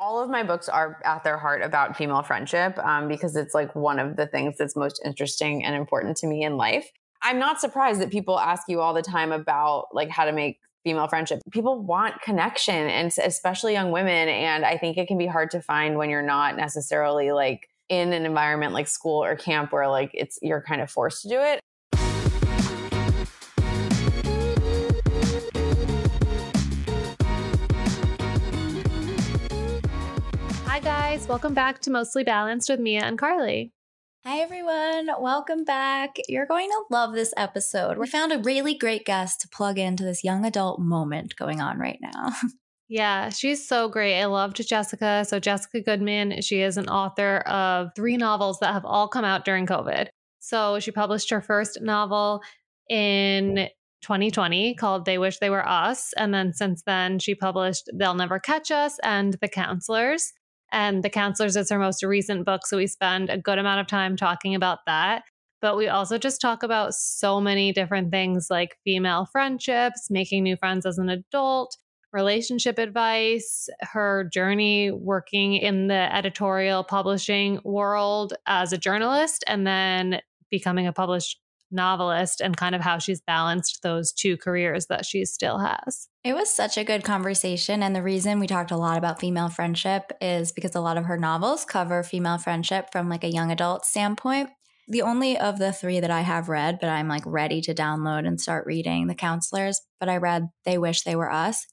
all of my books are at their heart about female friendship um, because it's like one of the things that's most interesting and important to me in life. I'm not surprised that people ask you all the time about like how to make female friendship. People want connection and especially young women. And I think it can be hard to find when you're not necessarily like in an environment like school or camp where like it's you're kind of forced to do it. Hi guys, welcome back to Mostly Balanced with Mia and Carly. Hi, everyone. Welcome back. You're going to love this episode. We found a really great guest to plug into this young adult moment going on right now. Yeah, she's so great. I loved Jessica. So, Jessica Goodman, she is an author of three novels that have all come out during COVID. So, she published her first novel in 2020 called They Wish They Were Us. And then since then, she published They'll Never Catch Us and The Counselors. And The Counselors is her most recent book. So we spend a good amount of time talking about that. But we also just talk about so many different things like female friendships, making new friends as an adult, relationship advice, her journey working in the editorial publishing world as a journalist, and then becoming a published novelist and kind of how she's balanced those two careers that she still has. It was such a good conversation. And the reason we talked a lot about female friendship is because a lot of her novels cover female friendship from like a young adult standpoint. The only of the three that I have read, but I'm like ready to download and start reading, The Counselors, but I read They Wish They Were Us.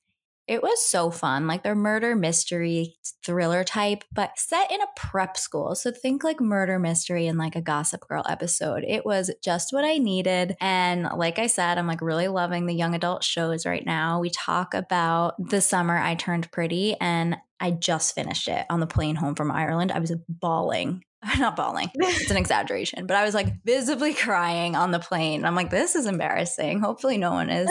It was so fun. Like they're murder mystery thriller type, but set in a prep school. So think like murder mystery in like a Gossip Girl episode. It was just what I needed. And like I said, I'm like really loving the young adult shows right now. We talk about the summer I turned pretty and I just finished it on the plane home from Ireland. I was bawling not bawling. It's an exaggeration, but I was like visibly crying on the plane. I'm like, this is embarrassing. Hopefully, no one is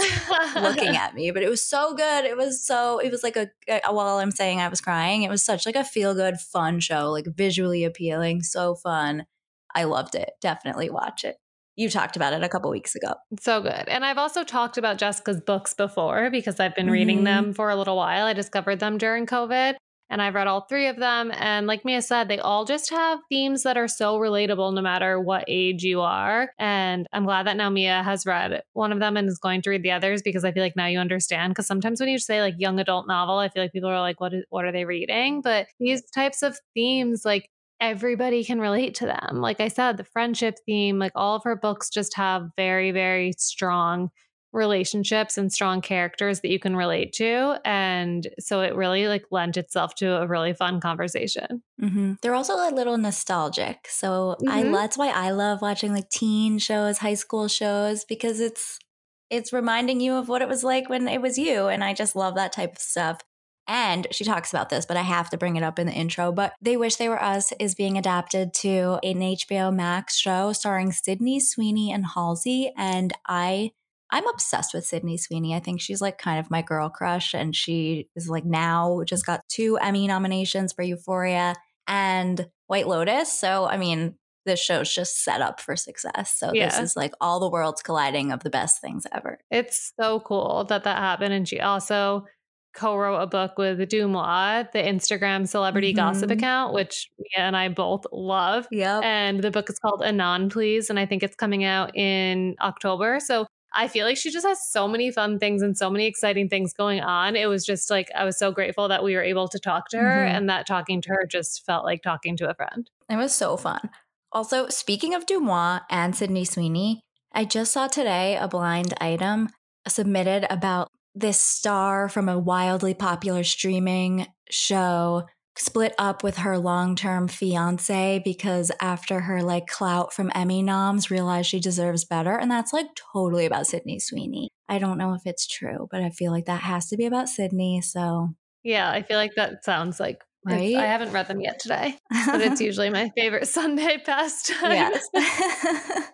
looking at me. But it was so good. It was so. It was like a. While I'm saying I was crying, it was such like a feel good, fun show. Like visually appealing, so fun. I loved it. Definitely watch it. You talked about it a couple weeks ago. So good. And I've also talked about Jessica's books before because I've been mm-hmm. reading them for a little while. I discovered them during COVID and I've read all three of them. And like Mia said, they all just have themes that are so relatable no matter what age you are. And I'm glad that now Mia has read one of them and is going to read the others because I feel like now you understand. Because sometimes when you say like young adult novel, I feel like people are like, what, is, what are they reading? But these types of themes, like everybody can relate to them. Like I said, the friendship theme, like all of her books just have very, very strong relationships and strong characters that you can relate to and so it really like lent itself to a really fun conversation mm-hmm. they're also a little nostalgic so mm-hmm. i that's why i love watching like teen shows high school shows because it's it's reminding you of what it was like when it was you and i just love that type of stuff and she talks about this, but I have to bring it up in the intro. But They Wish They Were Us is being adapted to an HBO Max show starring Sydney Sweeney and Halsey. And I I'm obsessed with Sydney Sweeney. I think she's like kind of my girl crush. And she is like now just got two Emmy nominations for Euphoria and White Lotus. So, I mean, this show's just set up for success. So, yeah. this is like all the worlds colliding of the best things ever. It's so cool that that happened. And she also co-wrote a book with DeuxMoi, the Instagram celebrity mm-hmm. gossip account, which Mia and I both love. Yeah. And the book is called Anon Please, and I think it's coming out in October. So I feel like she just has so many fun things and so many exciting things going on. It was just like I was so grateful that we were able to talk to her mm-hmm. and that talking to her just felt like talking to a friend. It was so fun. Also, speaking of DeuxMoi and Sydney Sweeney, I just saw today a blind item submitted about this star from a wildly popular streaming show split up with her long-term fiance because after her like clout from Emmy noms realized she deserves better and that's like totally about Sydney Sweeney. I don't know if it's true, but I feel like that has to be about Sydney, so Yeah, I feel like that sounds like Right? I haven't read them yet today, but it's usually my favorite Sunday pastime. Yes.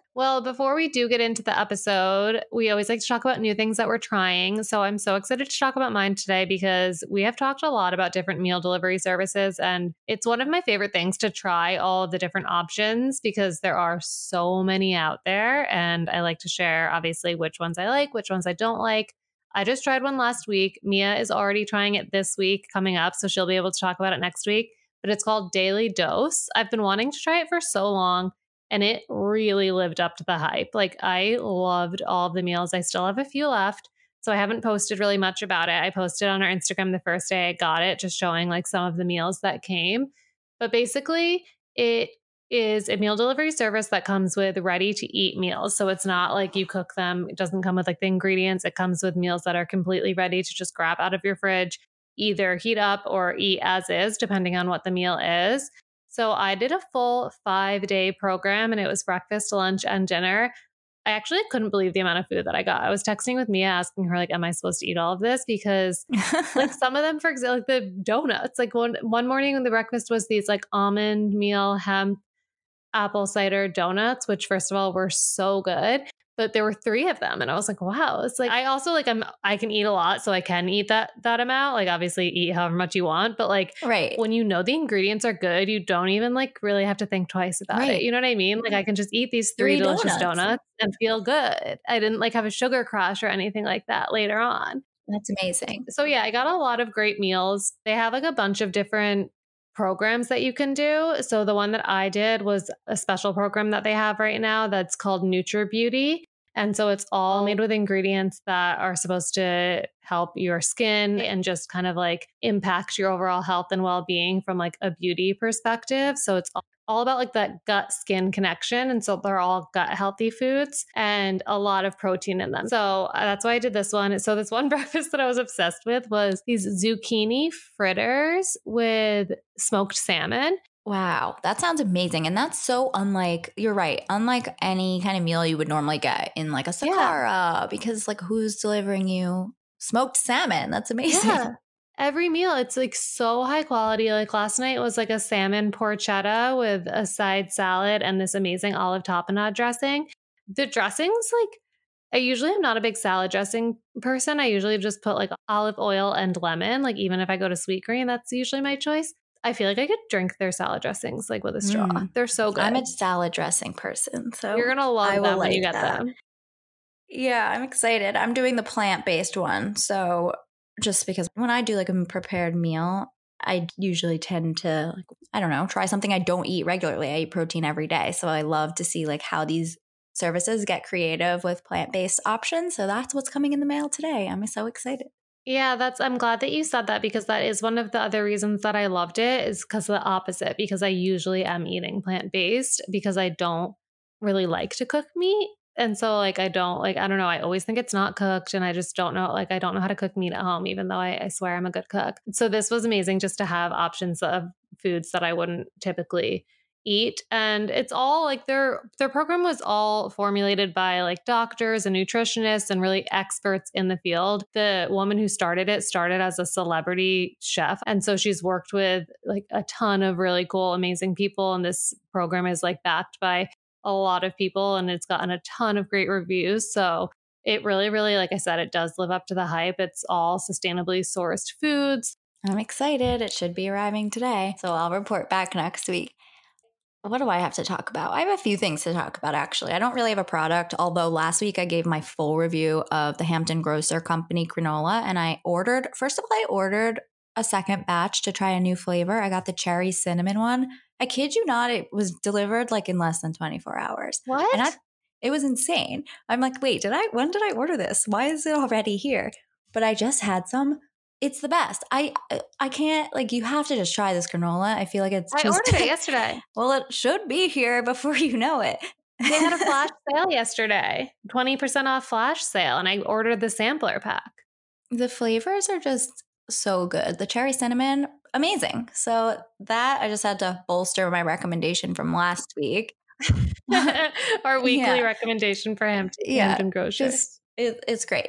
well, before we do get into the episode, we always like to talk about new things that we're trying. So I'm so excited to talk about mine today because we have talked a lot about different meal delivery services. And it's one of my favorite things to try all of the different options because there are so many out there. And I like to share, obviously, which ones I like, which ones I don't like. I just tried one last week. Mia is already trying it this week coming up, so she'll be able to talk about it next week. But it's called Daily Dose. I've been wanting to try it for so long and it really lived up to the hype. Like I loved all of the meals. I still have a few left. So I haven't posted really much about it. I posted on our Instagram the first day I got it, just showing like some of the meals that came. But basically, it is a meal delivery service that comes with ready to eat meals. So it's not like you cook them, it doesn't come with like the ingredients. It comes with meals that are completely ready to just grab out of your fridge, either heat up or eat as is, depending on what the meal is. So I did a full five day program and it was breakfast, lunch, and dinner. I actually couldn't believe the amount of food that I got. I was texting with Mia asking her, like, am I supposed to eat all of this? Because like some of them, for example, like the donuts, like one one morning when the breakfast was these like almond meal hemp apple cider donuts, which first of all were so good but there were three of them and i was like wow. It's like i also like i'm i can eat a lot so i can eat that that amount like obviously eat however much you want but like right. when you know the ingredients are good you don't even like really have to think twice about right. it you know what i mean? Like mm-hmm. i can just eat these three, three delicious donuts. donuts and feel good. I didn't like have a sugar crash or anything like that later on. That's amazing. So yeah i got a lot of great meals. They have like a bunch of different programs that you can do. So the one that I did was a special program that they have right now that's called Nutri Beauty. And so it's all oh. made with ingredients that are supposed to help your skin and just kind of like impact your overall health and well-being from like a beauty perspective. So it's all about like that gut skin connection. And so they're all gut healthy foods and a lot of protein in them. So uh, that's why I did this one. So this one breakfast that I was obsessed with was these zucchini fritters with smoked salmon. Wow, that sounds amazing. And that's so unlike, you're right, unlike any kind of meal you would normally get in like a Sakara, yeah. because like who's delivering you smoked salmon? That's amazing. Yeah. Every meal, it's like so high quality. Like last night was like a salmon porchetta with a side salad and this amazing olive tapenade dressing. The dressings, like, I usually am not a big salad dressing person. I usually just put like olive oil and lemon. Like, even if I go to Sweetgreen, that's usually my choice. I feel like I could drink their salad dressings like with a straw. Mm. They're so good. I'm a salad dressing person, so you're gonna love I them when you get that. them. Yeah, I'm excited. I'm doing the plant based one, so just because when I do like a prepared meal, I usually tend to like I don't know try something I don't eat regularly. I eat protein every day, so I love to see like how these services get creative with plant based options. So that's what's coming in the mail today. I'm so excited. Yeah, that's I'm glad that you said that because that is one of the other reasons that I loved it is because of the opposite because I usually am eating plant-based because I don't really like to cook meat. And so like I don't like I don't know, I always think it's not cooked and I just don't know like I don't know how to cook meat at home even though I, I swear I'm a good cook. So this was amazing just to have options of foods that I wouldn't typically eat. And it's all like their their program was all formulated by like doctors and nutritionists and really experts in the field. The woman who started it started as a celebrity chef. And so she's worked with like a ton of really cool amazing people. And this program is like backed by a lot of people and it's gotten a ton of great reviews so it really really like i said it does live up to the hype it's all sustainably sourced foods I'm excited. It should be arriving today. So I'll report back next week what do I have to talk about? I have a few things to talk about actually. I don't really have a product, although last week I gave my full review of the Hampton Grocer Company granola and I ordered, first of all, I ordered a second batch to try a new flavor. I got the cherry cinnamon one. I kid you not, it was delivered like in less than 24 hours. What? And I, it was insane. I'm like, wait, did I, when did I order this? Why is it already here? But I just had some it's the best. I uh, I can't like you have to just try this granola. I feel like it's I just, ordered it yesterday. well, it should be here before you know it. they had a flash sale yesterday. 20% off flash sale and I ordered the sampler pack. The flavors are just so good. The cherry cinnamon, amazing. So that I just had to bolster my recommendation from last week. Our weekly yeah. recommendation for Hampton, yeah, Hampton Grocer. It, it's great.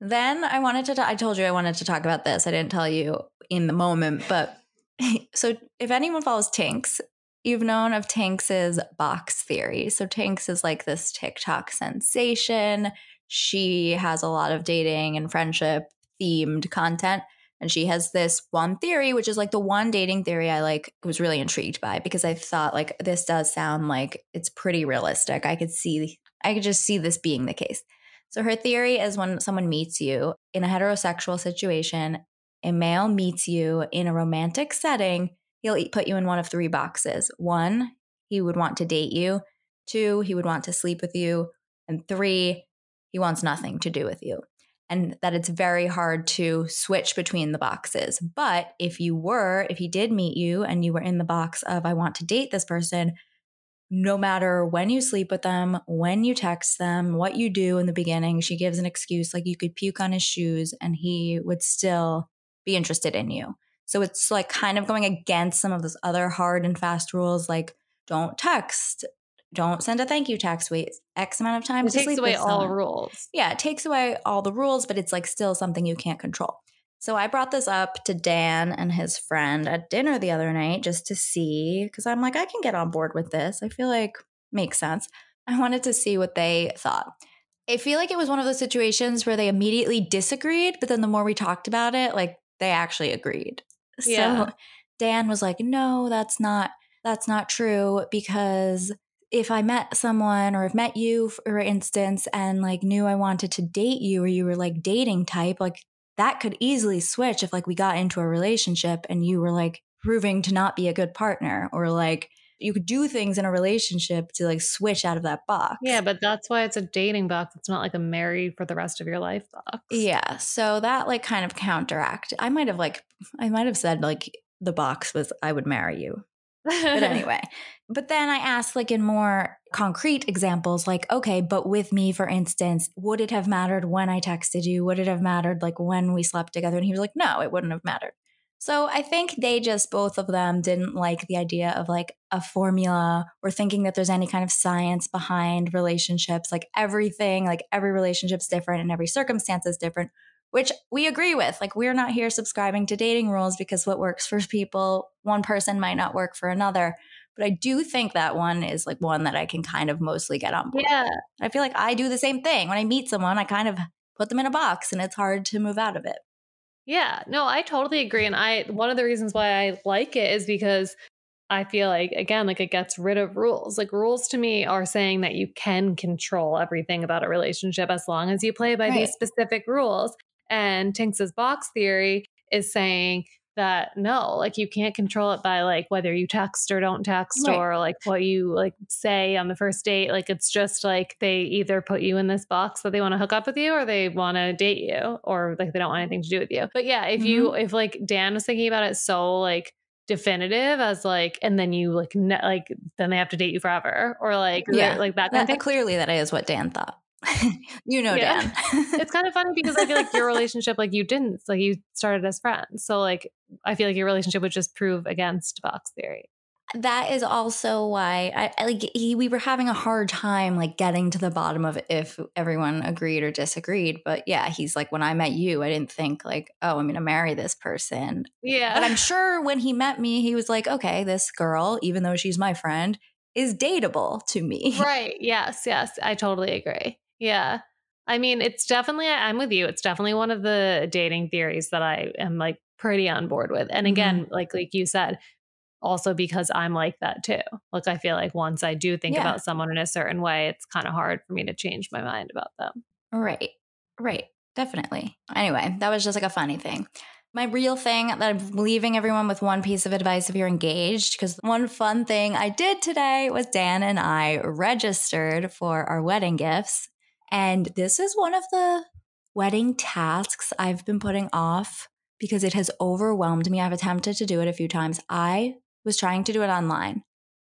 Then I wanted to, t- I told you I wanted to talk about this. I didn't tell you in the moment, but so if anyone follows Tinx, you've known of Tinx's box theory. So Tinx is like this TikTok sensation. She has a lot of dating and friendship themed content. And she has this one theory, which is like the one dating theory I like was really intrigued by because I thought like this does sound like it's pretty realistic. I could see I could just see this being the case. So her theory is when someone meets you in a heterosexual situation, a male meets you in a romantic setting, he'll put you in one of three boxes. One, he would want to date you. Two, he would want to sleep with you. And three, he wants nothing to do with you. And that it's very hard to switch between the boxes. But if you were, if he did meet you and you were in the box of, I want to date this person, no matter when you sleep with them, when you text them, what you do in the beginning, she gives an excuse like you could puke on his shoes and he would still be interested in you. So it's like kind of going against some of those other hard and fast rules like don't text, don't send a thank you text, wait X amount of time it to takes away all someone. rules. Yeah, it takes away all the rules, but it's like still something you can't control. So I brought this up to Dan and his friend at dinner the other night just to see because I'm like I can get on board with this. I feel like makes sense. I wanted to see what they thought. I feel like it was one of those situations where they immediately disagreed, but then the more we talked about it, like they actually agreed. Yeah. So Dan was like, "No, that's not that's not true because if I met someone or have met you, for instance, and like knew I wanted to date you or you were like dating type, like that could easily switch if like we got into a relationship and you were like proving to not be a good partner or like you could do things in a relationship to like switch out of that box. Yeah, but that's why it's a dating box. It's not like a married for the rest of your life box. Yeah. So that like kind of counteract. I might have like I might have said like the box was I would marry you. But anyway. but then I asked like in more concrete examples like okay, but with me for instance, would it have mattered when I texted you? Would it have mattered like when we slept together? And he was like, "No, it wouldn't have mattered." So I think they just both of them didn't like the idea of like a formula or thinking that there's any kind of science behind relationships. Like everything, like every relationship's different and every circumstance is different, which we agree with. Like we're not here subscribing to dating rules because what works for people, one person might not work for another. But I do think that one is like one that I can kind of mostly get on board. yeah. I feel like I do the same thing. When I meet someone, I kind of put them in a box and it's hard to move out of it. Yeah, no, I totally agree. And I, one of the reasons why I like it is because I feel like, again, like it gets rid of rules. Like rules to me are saying that you can control everything about a relationship as long as you play by Right. these specific rules. And Tinx's box theory is saying that no, like you can't control it by like whether you text or don't text Right. or like what you like say on the first date. Like it's just like they either put you in this box that they want to hook up with you or they want to date you or like they don't want anything to do with you. But yeah, if you Mm-hmm. if like Dan was thinking about it so like definitive as like and then you like ne- like then they have to date you forever or like Yeah. like that kind That, of thing. clearly, that is what Dan thought. you know, Yeah. Dan. it's kind of funny because I feel like your relationship, like you didn't, like you started as friends. So like I feel like your relationship would just prove against box theory. that is also why I, I like he, we were having a hard time like getting to the bottom of if everyone agreed or disagreed. But yeah, he's like, when I met you, I didn't think like, oh, I'm going to marry this person. Yeah. But I'm sure when he met me, he was like, okay, this girl, even though she's my friend, is dateable to me. right. Yes. Yes. I totally agree. Yeah. I mean, it's definitely, I'm with you. It's definitely one of the dating theories that I am like pretty on board with. And mm-hmm. again, like, like you said, also because I'm like that too. Like, I feel like once I do think Yeah. about someone in a certain way, it's kind of hard for me to change my mind about them. Right. Right. Definitely. Anyway, that was just like a funny thing. My real thing that I'm leaving everyone with one piece of advice if you're engaged, because one fun thing I did today was Dan and I registered for our wedding gifts. And this is one of the wedding tasks I've been putting off because it has overwhelmed me. I've attempted to do it a few times. I was trying to do it online.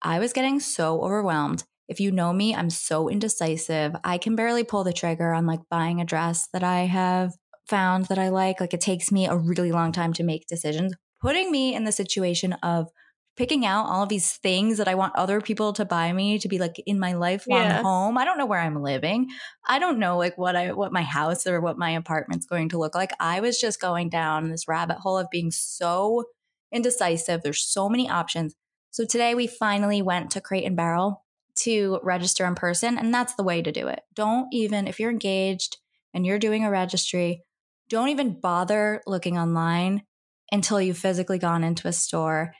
I was getting so overwhelmed. If you know me, I'm so indecisive. I can barely pull the trigger on like buying a dress that I have found that I like. Like it takes me a really long time to make decisions, putting me in the situation of picking out all of these things that I want other people to buy me to be like in my lifelong Yeah. home. I don't know where I'm living. I don't know like what I what my house or what my apartment's going to look like. I was just going down this rabbit hole of being so indecisive. There's so many options. So today we finally went to Crate and Barrel to register in person, and that's the way to do it. Don't even if you're engaged and you're doing a registry, don't even bother looking online until you've physically gone into a store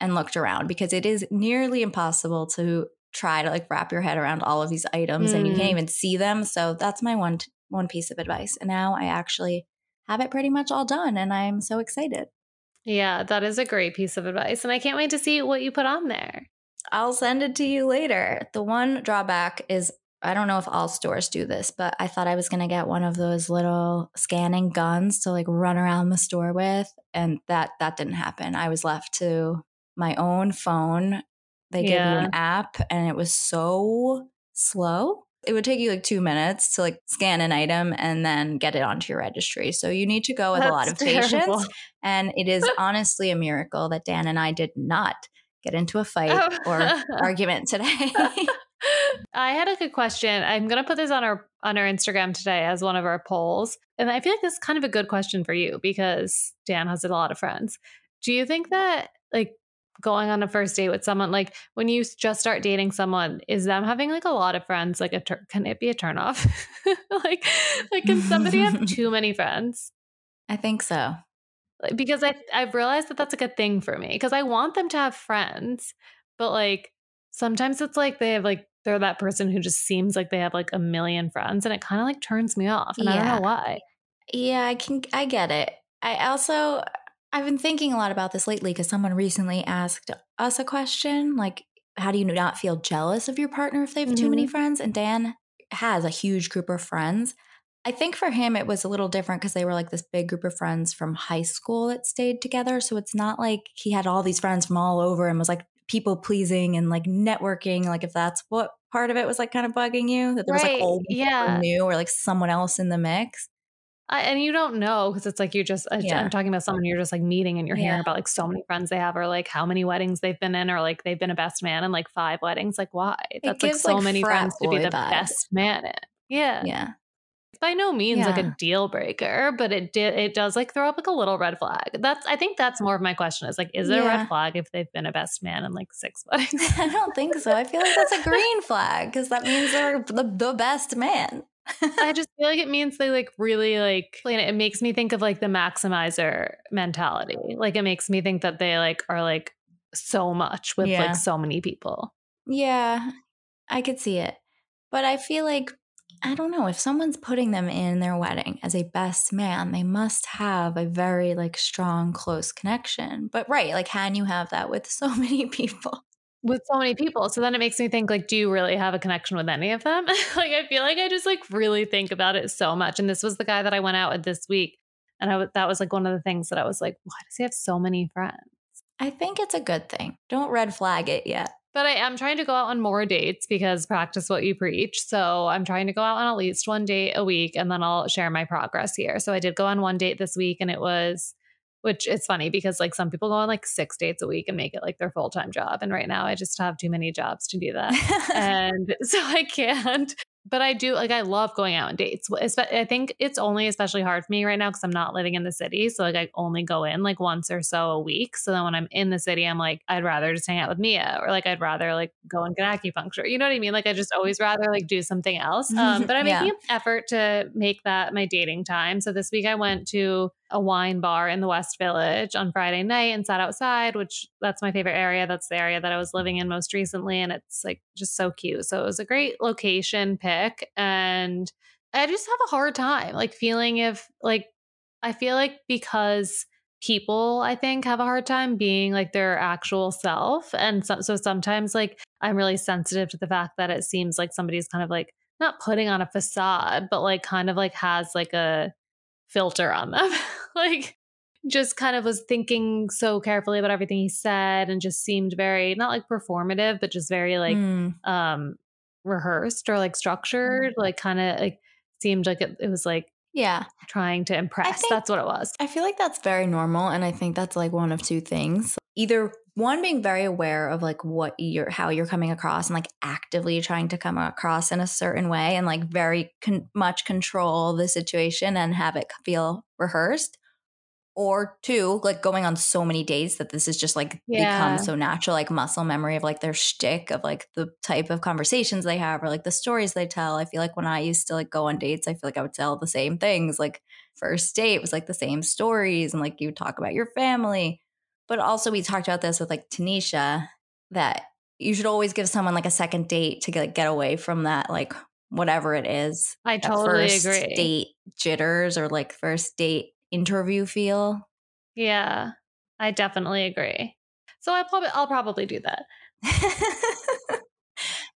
and looked around because it is nearly impossible to try to like wrap your head around all of these items and you Mm. can't even see them. So that's my one t- one piece of advice. And now I actually have it pretty much all done and I'm so excited. Yeah, that is a great piece of advice. And I can't wait to see what you put on there. I'll send it to you later. The one drawback is I don't know if all stores do this, but I thought I was going to get one of those little scanning guns to like run around the store with and that that didn't happen. I was left to my own phone. They yeah. give you an app and it was so slow. It would take you like 2 minutes to like scan an item and then get it onto your registry. So you need to go with That's a lot of terrible. patience and it is honestly a miracle that Dan and I did not get into a fight oh. or argument today. I had a good question. I'm going to put this on our on our Instagram today as one of our polls. And I feel like this is kind of a good question for you because Dan has a lot of friends. Do you think that like going on a first date with someone like when you just start dating someone is them having like a lot of friends like a tur- can it be a turnoff? like like can somebody have too many friends? I think so because I I've realized that that's like a thing for me because I want them to have friends, but like sometimes it's like they have like they're that person who just seems like they have like a million friends and it kind of like turns me off and yeah. I don't know why. Yeah, I can I get it. I also I've been thinking a lot about this lately because someone recently asked us a question like how do you not feel jealous of your partner if they have mm-hmm. too many mm-hmm. friends and Dan has a huge group of friends I think for him, it was a little different because they were like this big group of friends from high school that stayed together. So it's not like he had all these friends from all over and was like people pleasing and like networking. Like if that's what part of it was like kind of bugging you, that there right. was like old yeah. new or like someone else in the mix. I, and you don't know because it's like you just yeah. I'm talking about someone you're just like meeting and you're yeah. hearing about like so many friends they have or like how many weddings they've been in or like they've been a best man in like five weddings like why that's like so like many friends to be the best man in yeah yeah it's by no means yeah. like a deal breaker, but it did it does like throw up like a little red flag. That's I think that's more of my question is like, is it a red flag if they've been a best man in like six weddings? I don't think so. I feel like that's a green flag because that means they're the, the best man. I just feel like it means they like really like it. makes me think of like the maximizer mentality. Like it makes me think that they like are like so much with yeah. like so many people. Yeah, I could see it. But I feel like I don't know if someone's putting them in their wedding as a best man, they must have a very like strong close connection. But right, like can you have that with so many people? With so many people. So then it makes me think like do you really have a connection with any of them? like I feel like I just like really think about it so much and this was the guy that I went out with this week and I w- that was like one of the things that I was like why does he have so many friends? I think it's a good thing. Don't red flag it yet. But I am trying to go out on more dates because practice what you preach. So I'm trying to go out on at least one date a week and then I'll share my progress here. So I did go on one date this week and it was which it's funny because like some people go on like six dates a week and make it like their full-time job and right now i just have too many jobs to do that and so i can't but I do like I love going out on dates. I think it's only especially hard for me right now because I'm not living in the city. So like I only go in like once or so a week. So then when I'm in the city, I'm like I'd rather just hang out with Mia or like I'd rather like go and get acupuncture. You know what I mean? Like I just always rather like do something else. Um, but I'm yeah. making an effort to make that my dating time. So this week I went to a wine bar in the West Village on Friday night and sat outside, which that's my favorite area. That's the area that I was living in most recently. And it's like just so cute. So it was a great location pick. And I just have a hard time like feeling if like, I feel like because people I think have a hard time being like their actual self. And so, so sometimes like I'm really sensitive to the fact that it seems like somebody's kind of like not putting on a facade, but like kind of like has like a filter on them. like just kind of was thinking so carefully about everything he said and just seemed very not like performative but just very like mm. um rehearsed or like structured like kind of like seemed like it, it was like yeah. trying to impress. think, that's what it was. I feel like that's very normal and i think that's like one of two things either one being very aware of like what you're how you're coming across and like actively trying to come across in a certain way and like very con- much control the situation and have it feel rehearsed. Or two like going on so many dates that this is just like yeah. become so natural like muscle memory of like their shtick of like the type of conversations they have or like the stories they tell. I feel like when i used to like go on dates i feel like i would tell the same things like first date was like the same stories and like you talk about your family but also, we talked about this with like Tanisha that you should always give someone like a second date to get, get away from that like whatever it is. I totally first agree. Date jitters or like first date interview feel. Yeah, I definitely agree. So I probably I'll probably do that.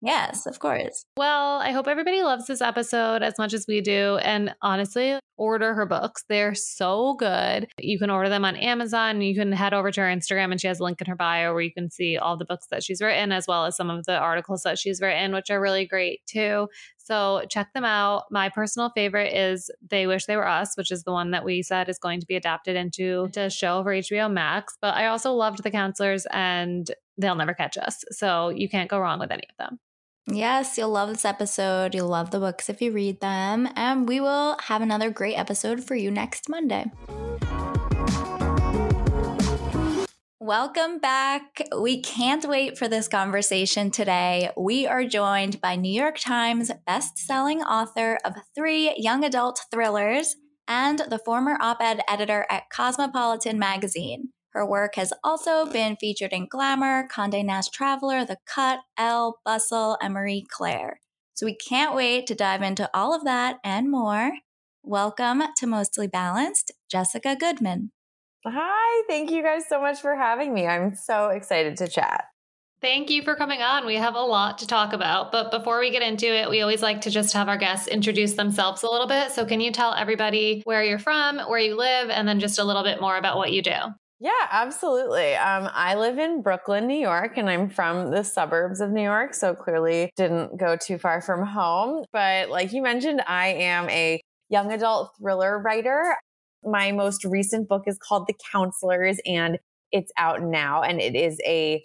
yes, of course. Well, I hope everybody loves this episode as much as we do. And honestly, order her books. They're so good. You can order them on Amazon. You can head over to her Instagram and she has a link in her bio where you can see all the books that she's written as well as some of the articles that she's written, which are really great too. So check them out. My personal favorite is They Wish They Were Us, which is the one that we said is going to be adapted into a show for HBO Max. But I also loved The Counselors and They'll Never Catch Us. So you can't go wrong with any of them. Yes, you'll love this episode. You'll love the books if you read them. And we will have another great episode for you next Monday. Welcome back. We can't wait for this conversation today. We are joined by New York Times best-selling author of three young adult thrillers and the former op-ed editor at Cosmopolitan magazine. Her work has also been featured in Glamour, Condé Nast Traveler, The Cut, Elle, Bustle, and Marie Claire. So we can't wait to dive into all of that and more. Welcome to Mostly Balanced, Jessica Goodman. Hi, thank you guys so much for having me. I'm so excited to chat. Thank you for coming on. We have a lot to talk about. But before we get into it, we always like to just have our guests introduce themselves a little bit. So, can you tell everybody where you're from, where you live, and then just a little bit more about what you do? Yeah, absolutely. Um, I live in Brooklyn, New York, and I'm from the suburbs of New York. So, clearly didn't go too far from home. But, like you mentioned, I am a young adult thriller writer. My most recent book is called The Counselors, and it's out now. And it is a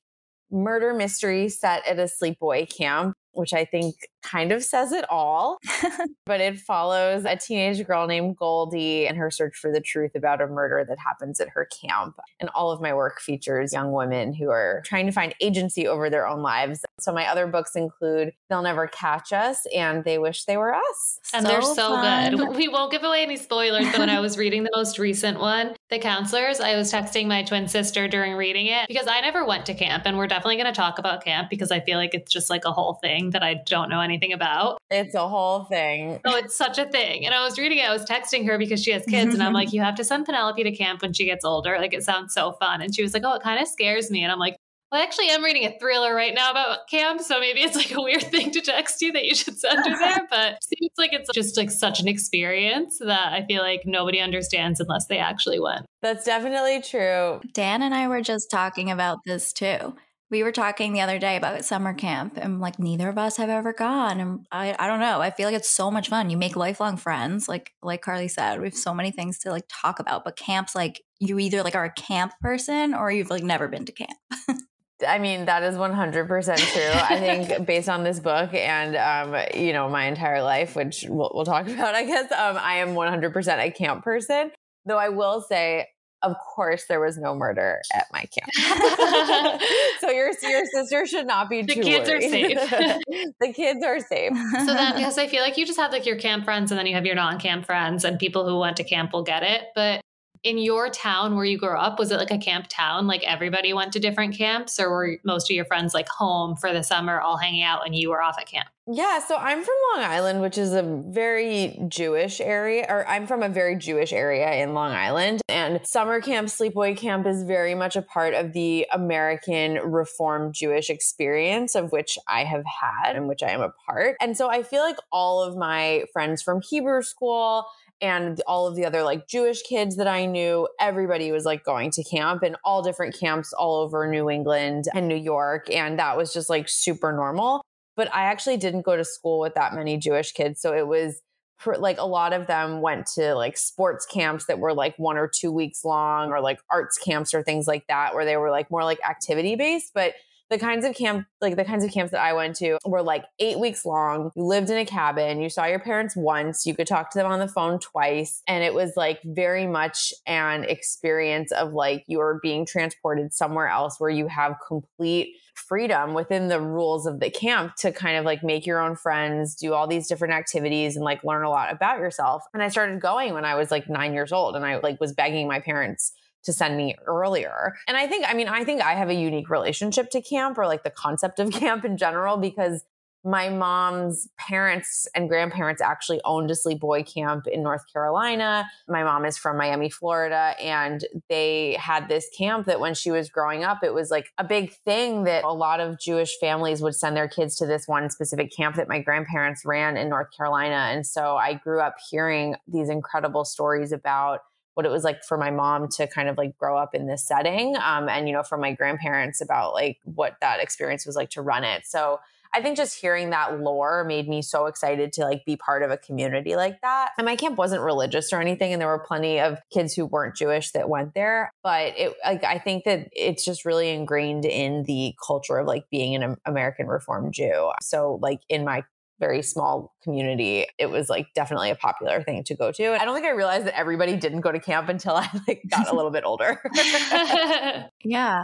murder mystery set at a sleepaway camp, which I think kind of says it all. but it follows a teenage girl named Goldie and her search for the truth about a murder that happens at her camp. And all of my work features young women who are trying to find agency over their own lives. So my other books include They'll Never Catch Us and They Wish They Were Us. And So they're so fun. good. We won't give away any spoilers, but when I was reading the most recent one, The Counselors, I was texting my twin sister during reading it because I never went to camp. And we're definitely going to talk about camp because I feel like it's just like a whole thing that I don't know anything about. It's a whole thing. Oh, it's such a thing. And I was reading it, I was texting her because she has kids, and I'm like, you have to send Penelope to camp when she gets older. Like, it sounds so fun. And she was like, oh, it kind of scares me. And I'm like, well, I actually, I'm reading a thriller right now about camp, so maybe it's like a weird thing to text you that you should send her there. But it seems like it's just like such an experience that I feel like nobody understands unless they actually went. That's definitely true. Dan and I were just talking about this too. We were talking the other day about summer camp, and like neither of us have ever gone. And I, I don't know. I feel like it's so much fun. You make lifelong friends, like like Carly said. We have so many things to like talk about. But camps, like you either like are a camp person or you've like never been to camp. I mean, that is 100% true. I think based on this book and, um, you know, my entire life, which we'll, we'll talk about, I guess, um, I am 100% a camp person. Though I will say, of course, there was no murder at my camp. so your, your sister should not be The kids are safe. the kids are safe. So then, because I feel like you just have like your camp friends and then you have your non camp friends, and people who went to camp will get it. But in your town where you grew up, was it like a camp town? Like everybody went to different camps, or were most of your friends like home for the summer, all hanging out, and you were off at camp? Yeah, so I'm from Long Island, which is a very Jewish area, or I'm from a very Jewish area in Long Island. And summer camp, sleepaway camp is very much a part of the American Reformed Jewish experience, of which I have had and which I am a part. And so I feel like all of my friends from Hebrew school, and all of the other like Jewish kids that I knew, everybody was like going to camp and all different camps all over New England and New York. And that was just like super normal but I actually didn't go to school with that many Jewish kids. So it was pr- like a lot of them went to like sports camps that were like one or two weeks long or like arts camps or things like that, where they were like more like activity based. But the kinds of camp, like the kinds of camps that I went to were like eight weeks long. You lived in a cabin, you saw your parents once, you could talk to them on the phone twice. And it was like very much an experience of like you're being transported somewhere else where you have complete freedom within the rules of the camp to kind of like make your own friends, do all these different activities and like learn a lot about yourself. And I started going when I was like 9 years old and I like was begging my parents to send me earlier. And I think I mean I think I have a unique relationship to camp or like the concept of camp in general because my mom's parents and grandparents actually owned a sleepaway camp in North Carolina. My mom is from Miami, Florida, and they had this camp that when she was growing up, it was like a big thing that a lot of Jewish families would send their kids to this one specific camp that my grandparents ran in North Carolina. And so I grew up hearing these incredible stories about what it was like for my mom to kind of like grow up in this setting um, and you know for my grandparents about like what that experience was like to run it so I think just hearing that lore made me so excited to like be part of a community like that. And my camp wasn't religious or anything, and there were plenty of kids who weren't Jewish that went there. But it like I think that it's just really ingrained in the culture of like being an American Reformed Jew. So like in my very small community, it was like definitely a popular thing to go to. And I don't think I realized that everybody didn't go to camp until I like got a little bit older. yeah.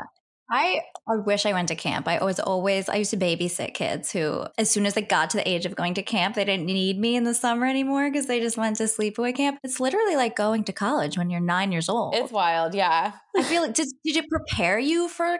I, I wish I went to camp. I was always I used to babysit kids who as soon as they got to the age of going to camp, they didn't need me in the summer anymore because they just went to sleepaway camp. It's literally like going to college when you're 9 years old. It's wild, yeah. I feel like did did it prepare you for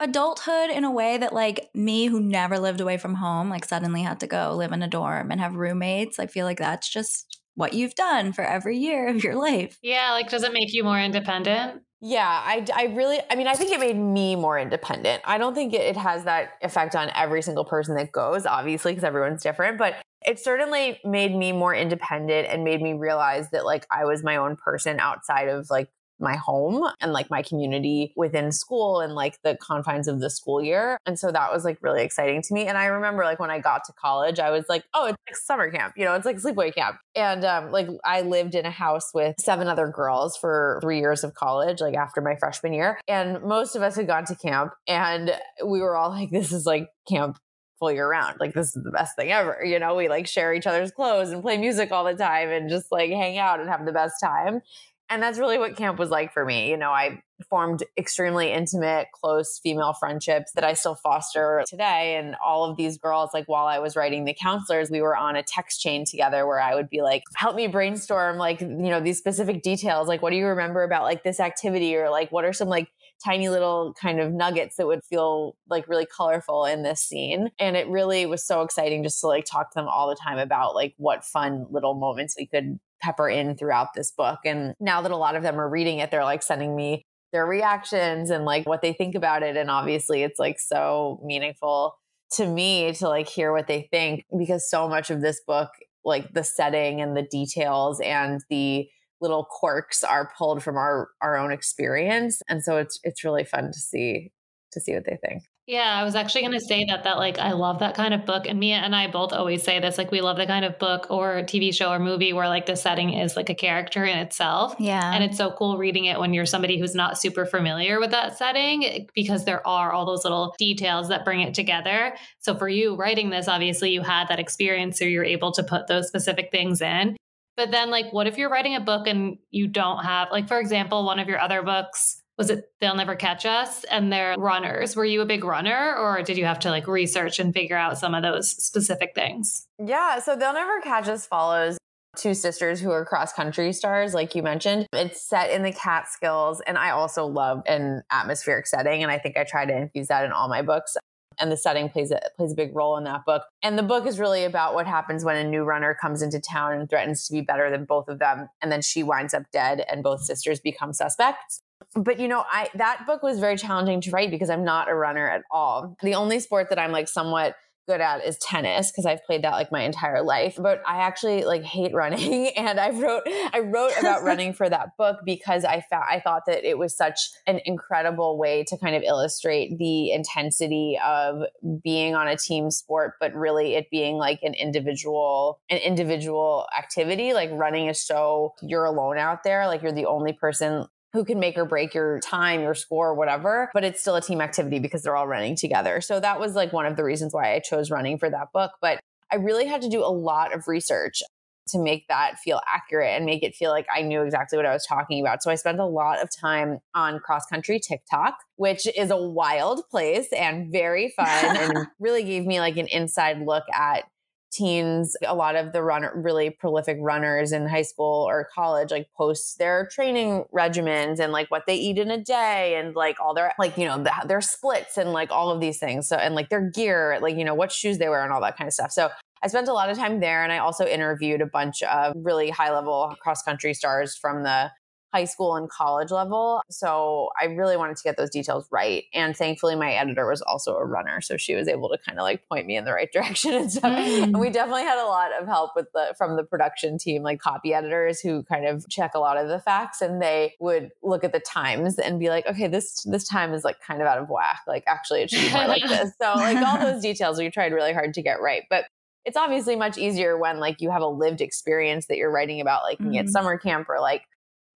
adulthood in a way that like me who never lived away from home like suddenly had to go live in a dorm and have roommates? I feel like that's just what you've done for every year of your life. Yeah, like does it make you more independent? Yeah, I, I really, I mean, I think it made me more independent. I don't think it, it has that effect on every single person that goes, obviously, because everyone's different, but it certainly made me more independent and made me realize that like I was my own person outside of like my home and like my community within school and like the confines of the school year. And so that was like really exciting to me. And I remember like when I got to college, I was like, oh, it's like summer camp, you know, it's like sleepaway camp. And um, like I lived in a house with seven other girls for three years of college, like after my freshman year. And most of us had gone to camp and we were all like, this is like camp full year round. Like this is the best thing ever. You know, we like share each other's clothes and play music all the time and just like hang out and have the best time. And that's really what camp was like for me. You know, I formed extremely intimate, close female friendships that I still foster today. And all of these girls, like while I was writing The Counselors, we were on a text chain together where I would be like, help me brainstorm, like, you know, these specific details. Like, what do you remember about like this activity? Or like, what are some like tiny little kind of nuggets that would feel like really colorful in this scene. And it really was so exciting just to like talk to them all the time about like what fun little moments we could pepper in throughout this book. And now that a lot of them are reading it, they're like sending me their reactions and like what they think about it. And obviously, it's like so meaningful to me to like hear what they think because so much of this book, like the setting and the details and the little quirks are pulled from our our own experience and so it's it's really fun to see to see what they think yeah, I was actually going to say that that like I love that kind of book and Mia and I both always say this like we love the kind of book or TV show or movie where like the setting is like a character in itself. Yeah. And it's so cool reading it when you're somebody who's not super familiar with that setting because there are all those little details that bring it together. So for you writing this obviously you had that experience so you're able to put those specific things in. But then like what if you're writing a book and you don't have like for example one of your other books was it They'll Never Catch Us and they're runners. Were you a big runner or did you have to like research and figure out some of those specific things? Yeah, so They'll Never Catch Us follows two sisters who are cross country stars, like you mentioned. It's set in the Catskills, and I also love an atmospheric setting, and I think I try to infuse that in all my books. And the setting plays a plays a big role in that book. And the book is really about what happens when a new runner comes into town and threatens to be better than both of them, and then she winds up dead, and both sisters become suspects but you know i that book was very challenging to write because i'm not a runner at all the only sport that i'm like somewhat good at is tennis because I've played that like my entire life. But I actually like hate running, and I wrote I wrote about running for that book because I found I thought that it was such an incredible way to kind of illustrate the intensity of being on a team sport, but really it being like an individual an individual activity. Like running is so you're alone out there, like you're the only person who can make or break your time, your score, whatever, but it's still a team activity because they're all running together. So that was like one of the reasons why I chose running for that book. But I really had to do a lot of research to make that feel accurate and make it feel like I knew exactly what I was talking about. So I spent a lot of time on cross country TikTok, which is a wild place and very fun and really gave me like an inside look at teens, a lot of the runner, really prolific runners in high school or college, like post their training regimens and like what they eat in a day and like all their, like, you know, the, their splits and like all of these things. So, and like their gear, like, you know, what shoes they wear and all that kind of stuff. So I spent a lot of time there and I also interviewed a bunch of really high level cross country stars from the high school and college level. So I really wanted to get those details right. And thankfully, my editor was also a runner. So she was able to kind of like point me in the right direction and stuff. Mm. And we definitely had a lot of help with the from the production team, like copy editors who kind of check a lot of the facts and they would look at the times and be like, okay, this this time is like kind of out of whack. Like actually it should be more like this. So like all those details we tried really hard to get right. But it's obviously much easier when like you have a lived experience that you're writing about like mm-hmm. at summer camp or like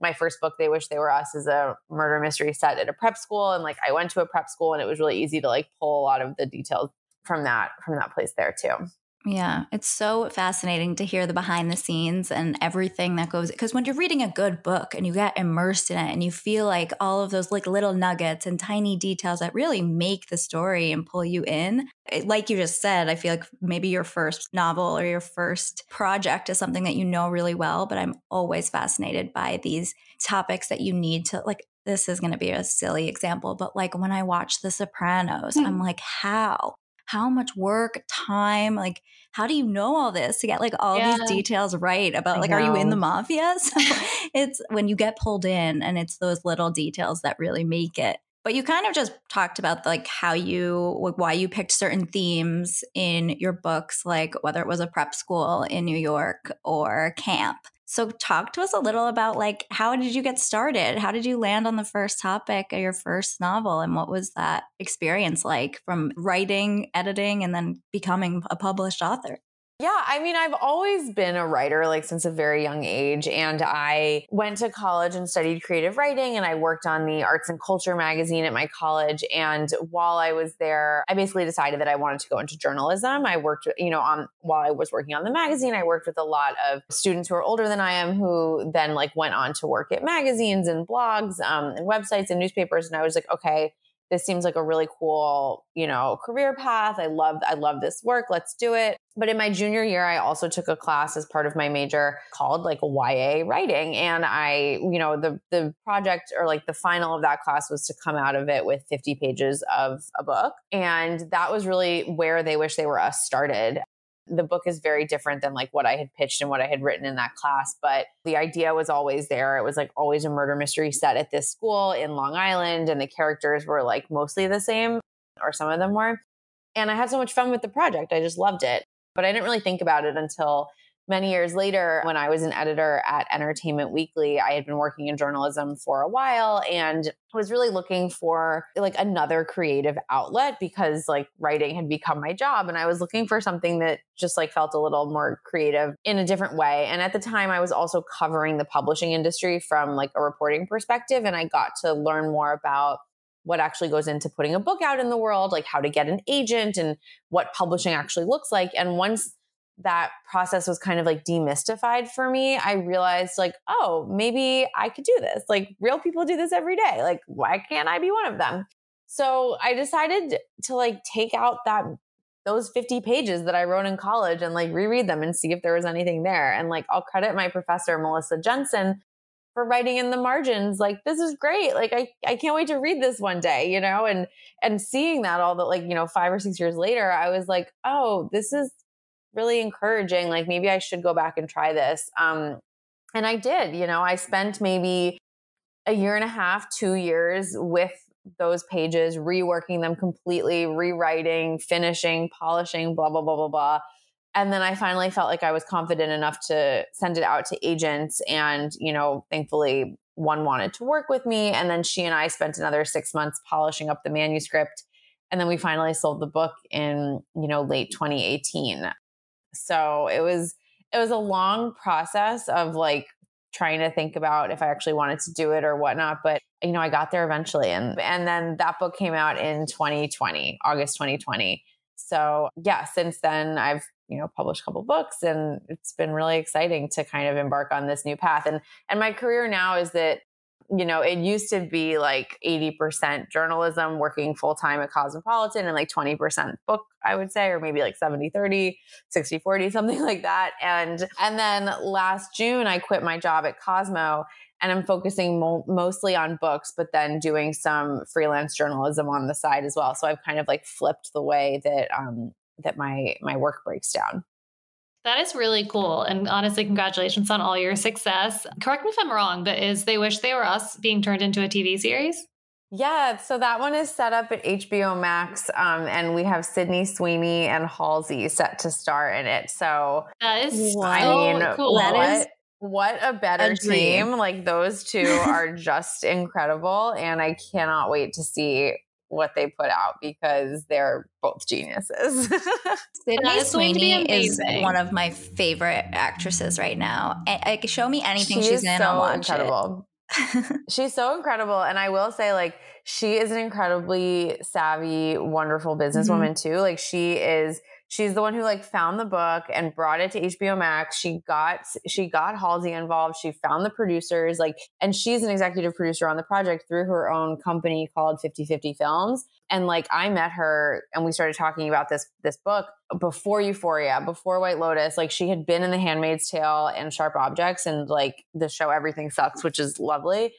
my first book, They Wish They Were Us, is a murder mystery set at a prep school. And like I went to a prep school and it was really easy to like pull a lot of the details from that from that place there too. Yeah, it's so fascinating to hear the behind the scenes and everything that goes because when you're reading a good book and you get immersed in it and you feel like all of those like little nuggets and tiny details that really make the story and pull you in. It, like you just said, I feel like maybe your first novel or your first project is something that you know really well, but I'm always fascinated by these topics that you need to like this is going to be a silly example, but like when I watch The Sopranos, mm. I'm like, how? How much work, time, like how do you know all this to get like all yeah. these details right about like are you in the mafia? So it's when you get pulled in and it's those little details that really make it. But you kind of just talked about like how you like why you picked certain themes in your books like whether it was a prep school in New York or camp. So talk to us a little about like how did you get started? How did you land on the first topic of your first novel and what was that experience like from writing, editing and then becoming a published author? Yeah, I mean, I've always been a writer, like since a very young age. And I went to college and studied creative writing, and I worked on the arts and culture magazine at my college. And while I was there, I basically decided that I wanted to go into journalism. I worked, you know, on while I was working on the magazine, I worked with a lot of students who are older than I am who then like went on to work at magazines and blogs um, and websites and newspapers. And I was like, okay, this seems like a really cool, you know, career path. I love I love this work. Let's do it. But in my junior year, I also took a class as part of my major called like YA writing. And I, you know, the the project or like the final of that class was to come out of it with 50 pages of a book. And that was really where they wish they were us started the book is very different than like what I had pitched and what I had written in that class. But the idea was always there. It was like always a murder mystery set at this school in Long Island, and the characters were like mostly the same, or some of them were. And I had so much fun with the project. I just loved it. But I didn't really think about it until many years later, when I was an editor at Entertainment Weekly, I had been working in journalism for a while and was really looking for like another creative outlet because like writing had become my job and I was looking for something that just like felt a little more creative in a different way. And at the time I was also covering the publishing industry from like a reporting perspective and I got to learn more about what actually goes into putting a book out in the world, like how to get an agent and what publishing actually looks like. And once that process was kind of like demystified for me, I realized like, oh, maybe I could do this. Like real people do this every day. Like why can't I be one of them? So I decided to like take out that those 50 pages that I wrote in college and like reread them and see if there was anything there. And like I'll credit my professor Melissa Jensen for writing in the margins like this is great like I, I can't wait to read this one day you know and and seeing that all the like you know five or six years later i was like oh this is really encouraging. Like maybe I should go back and try this. Um, and I did, you know, I spent maybe a year and a half, two years with those pages, reworking them completely, rewriting, finishing, polishing, blah, blah, blah, blah, blah. And then I finally felt like I was confident enough to send it out to agents. And, you know, thankfully one wanted to work with me. And then she and I spent another six months polishing up the manuscript. And then we finally sold the book in, you know, late 2018. So it was it was a long process of like trying to think about if I actually wanted to do it or whatnot. But you know, I got there eventually, and and then that book came out in 2020, August 2020. So yeah, since then I've you know published a couple books, and it's been really exciting to kind of embark on this new path. And and my career now is that you know, it used to be like 80% journalism working full time at Cosmopolitan and like 20% book, I would say, or maybe like 70 30, 60 40, something like that. And, and then last June, I quit my job at Cosmo and I'm focusing mo- mostly on books, but then doing some freelance journalism on the side as well. So I've kind of like flipped the way that, um, that my, my work breaks down. That is really cool. And honestly, congratulations on all your success. Correct me if I'm wrong, but is They Wish They Were Us being turned into a TV series? Yeah, so that one is set up at HBO Max, um, and we have Sydney Sweeney and Halsey set to star in it. So that is I so mean, cool. what, That is what a better a dream. team! Like those two are just incredible, and I cannot wait to see what they put out because they're both geniuses. Sydney That is going to be Sweeney is one of my favorite actresses right now. A- Like, show me anything She she's is in, so I'll watch incredible. it. She's so incredible. And I will say, like, she is an incredibly savvy, wonderful businesswoman, mm-hmm. too. Like, she is. She's the one who like found the book and brought it to HBO Max. She got she got Halsey involved. She found the producers, like, and she's an executive producer on the project through her own company called 5050 Films. And like I met her and we started talking about this this book before Euphoria, before White Lotus. Like she had been in The Handmaid's Tale and Sharp Objects and like the show Everything Sucks, which is lovely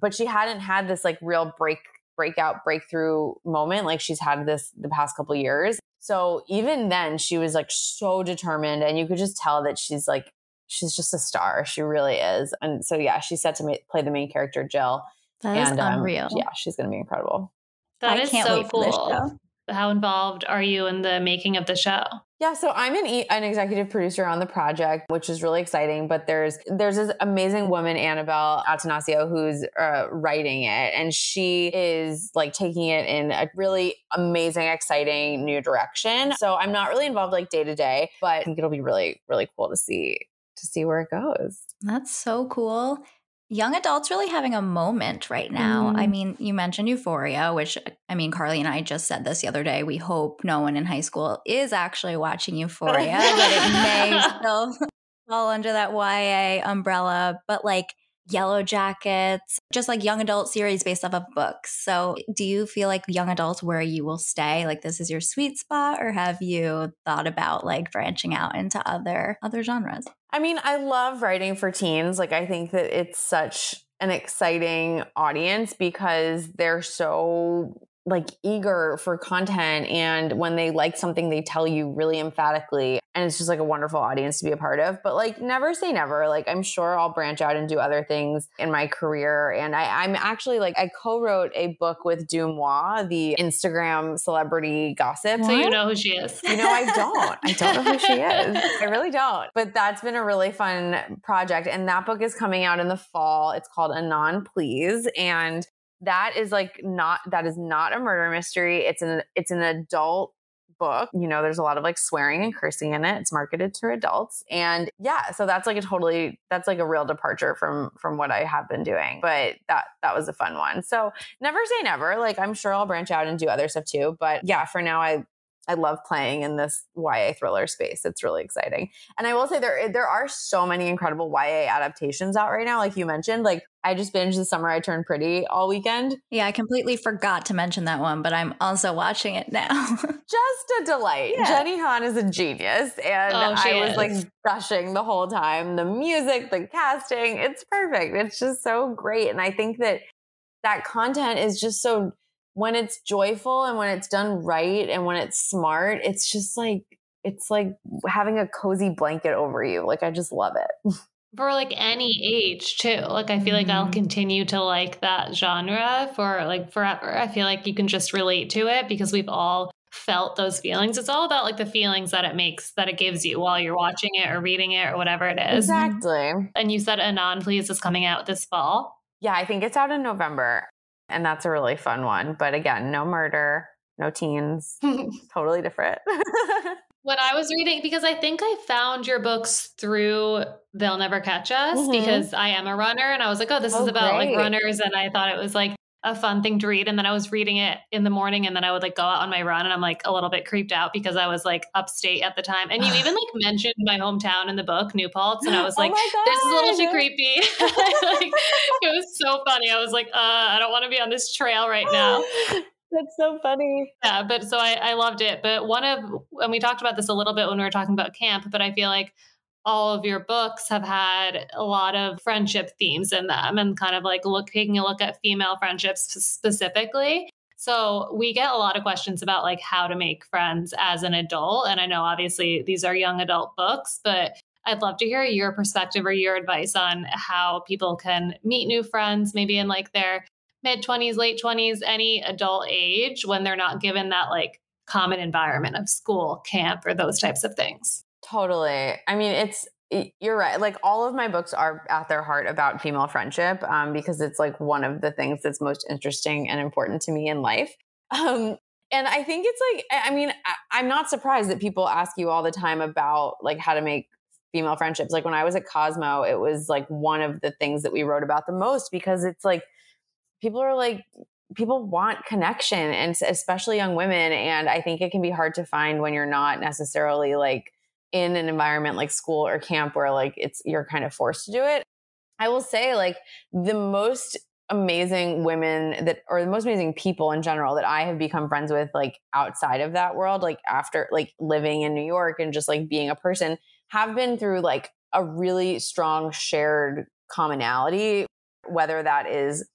but she hadn't had this like real break breakout breakthrough moment like she's had this the past couple years so even then she was like so determined and you could just tell that she's like she's just a star she really is and so yeah she's set to ma- play the main character jill That is and um, unreal. yeah she's gonna be incredible That I is can't so wait for this cool. show. How involved are you in the making of the show? Yeah, so I'm an, e- an executive producer on the project, which is really exciting. But there's there's this amazing woman, Annabelle Attanasio, who's uh, writing it, and she is like taking it in a really amazing, exciting new direction. So I'm not really involved like day to day, but I think it'll be really really cool to see to see where it goes. That's so cool. Young adults really having a moment right now. I Mm. mean, you mentioned Euphoria, which I mean, Carly and I just said this the other day. We hope no one in high school is actually watching Euphoria, but it may still fall under that YA umbrella. But like Yellow Jackets, just like young adult series based off of books. So, do you feel like young adults where you will stay? Like this is your sweet spot, or have you thought about like branching out into other other genres? I mean, I love writing for teens. Like, I think that it's such an exciting audience because they're so like eager for content and when they like something they tell you really emphatically and it's just like a wonderful audience to be a part of but like never say never like i'm sure i'll branch out and do other things in my career and I, i'm actually like i co-wrote a book with DeuxMoi, the instagram celebrity gossip So you know who she is. you know, I don't. I don't know who she is. I really don't. But that's been a really fun project. And that book is coming out in the fall. It's called Anon Please. And that is like not that is not a murder mystery. It's an it's an adult book. You know, there's a lot of like swearing and cursing in it. It's marketed to adults. And yeah, so that's like a totally that's like a real departure from from what I have been doing. But that that was a fun one. So never say never. Like I'm sure I'll branch out and do other stuff too. But yeah, for now I I love playing in this YA thriller space. It's really exciting. And I will say there there are so many incredible YA adaptations out right now. Like you mentioned, like I just binged The Summer I Turned Pretty all weekend. Yeah, I completely forgot to mention that one, but I'm also watching it now. Just a delight. Yeah. Jenny Han is a genius. And Oh, she I was is. like gushing the whole time. The music, the casting, it's perfect. It's just so great. And I think that that content is just so when it's joyful and when it's done right and when it's smart, it's just like it's like having a cozy blanket over you. Like I just love it. for like any age too. Like I feel like I'll Mhm. continue to like that genre for like forever. I feel like you can just relate to it because we've all felt those feelings. It's all about like the feelings that it makes that it gives you while you're watching it or reading it or whatever it is. Exactly. And you said Anon Please is coming out this fall. Yeah, I think it's out in November. And that's a really fun one. But again, no murder, no teens. Totally different. When I was reading, because I think I found your books through They'll Never Catch Us Mhm. because I am a runner and I was like, oh, this Oh, is about like runners. And I thought it was like a fun thing to read. And then I was reading it in the morning and then I would like go out on my run and I'm like a little bit creeped out because I was like upstate at the time. And you even like mentioned my hometown in the book, New Paltz. And I was oh like, oh this is a little too creepy. like, it was so funny. I was like, uh, I don't want to be on this trail right now. That's so funny. Yeah, but so I, I loved it. But one of, and we talked about this a little bit when we were talking about camp, but I feel like all of your books have had a lot of friendship themes in them and kind of like look taking a look at female friendships specifically. So we get a lot of questions about like how to make friends as an adult. And I know obviously these are young adult books, but I'd love to hear your perspective or your advice on how people can meet new friends, maybe in like their mid 20s, late 20s, any adult age when they're not given that like common environment of school, camp, or those types of things. Totally. I mean, it's you're right. Like all of my books are at their heart about female friendship um, because it's like one of the things that's most interesting and important to me in life. Um, and I think it's like, I mean, I, am not surprised that people ask you all the time about like how to make female friendships. Like when I was at Cosmo, it was like one of the things that we wrote about the most because it's like people are like, people want connection and especially young women. And I think it can be hard to find when you're not necessarily like, in an environment like school or camp where like it's you're kind of forced to do it. I will say like the most amazing women that or the most amazing people in general that I have become friends with like outside of that world like after like living in New York and just like being a person have been through like a really strong shared commonality whether that is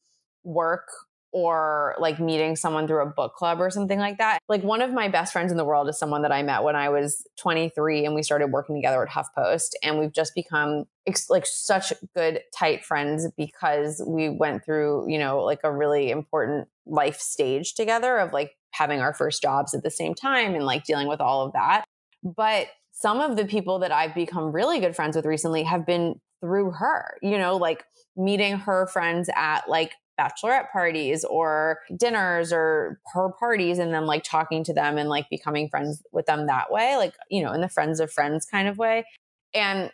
work or like meeting someone through a book club or something like that. Like one of my best friends in the world is someone that I met when I was 23 and we started working together at HuffPost and we've just become ex- like such good tight friends because we went through, you know, like a really important life stage together of like having our first jobs at the same time and like dealing with all of that. But some of the people that I've become really good friends with recently have been through her, you know, like meeting her friends at like bachelorette parties or dinners or her parties and then like talking to them and like becoming friends with them that way, like, you know, in the friends of friends kind of way. And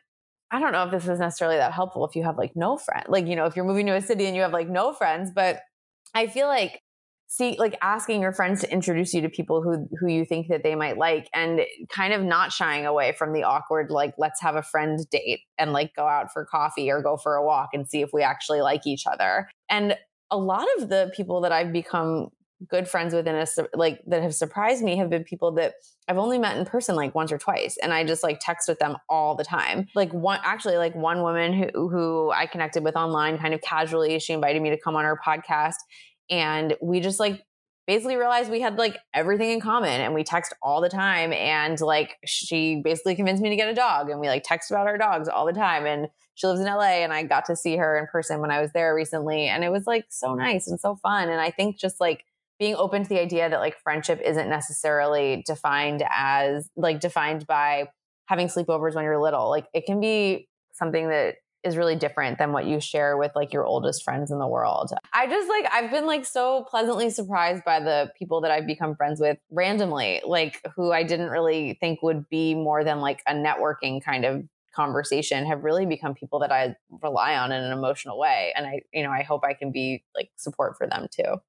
I don't know if this is necessarily that helpful if you have like no friend, like, you know, if you're moving to a city and you have like no friends, but I feel like see like asking your friends to introduce you to people who who you think that they might like and kind of not shying away from the awkward like let's have a friend date and like go out for coffee or go for a walk and see if we actually like each other and a lot of the people that I've become good friends with and a, like that have surprised me have been people that I've only met in person like once or twice and I just like text with them all the time. Like one actually like one woman who who I connected with online kind of casually she invited me to come on her podcast and we just like basically realized we had like everything in common and we text all the time and like she basically convinced me to get a dog and we like text about our dogs all the time and she lives in LA and I got to see her in person when I was there recently. And it was like so nice and so fun. And I think just like being open to the idea that like friendship isn't necessarily defined as like defined by having sleepovers when you're little. Like it can be something that is really different than what you share with like your oldest friends in the world. I just like I've been like so pleasantly surprised by the people that I've become friends with randomly, like who I didn't really think would be more than like a networking kind of conversation have really become people that I rely on in an emotional way. And I, you know, I hope I can be like support for them too.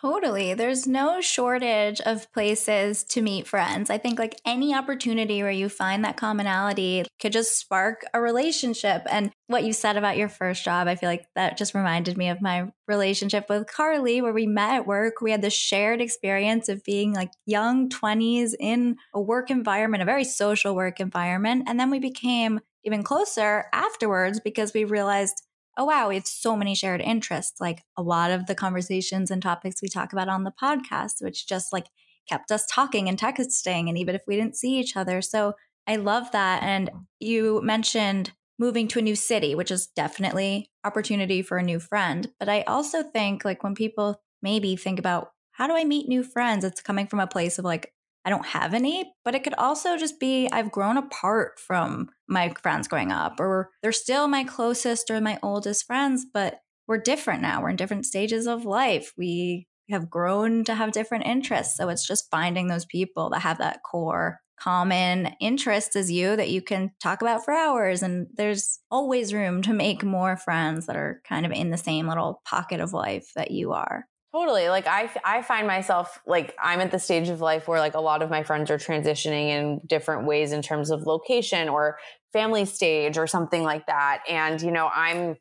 Totally. There's no shortage of places to meet friends. I think like any opportunity where you find that commonality could just spark a relationship. And what you said about your first job, I feel like that just reminded me of my relationship with Carly, where we met at work. We had the shared experience of being like young 20s in a work environment, a very social work environment. And then we became even closer afterwards because we realized, oh, wow, we have so many shared interests. Like a lot of the conversations and topics we talk about on the podcast, which just like kept us talking and texting. And even if we didn't see each other. So I love that. And you mentioned moving to a new city, which is definitely opportunity for a new friend. But I also think like when people maybe think about how do I meet new friends, it's coming from a place of like, I don't have any, but it could also just be I've grown apart from my friends growing up, or they're still my closest or my oldest friends, but we're different now. We're in different stages of life. We have grown to have different interests. So it's just finding those people that have that core common interest as you that you can talk about for hours. And there's always room to make more friends that are kind of in the same little pocket of life that you are. Totally. Like I, I find myself like I'm at the stage of life where like a lot of my friends are transitioning in different ways in terms of location or family stage or something like that. And, you know, I'm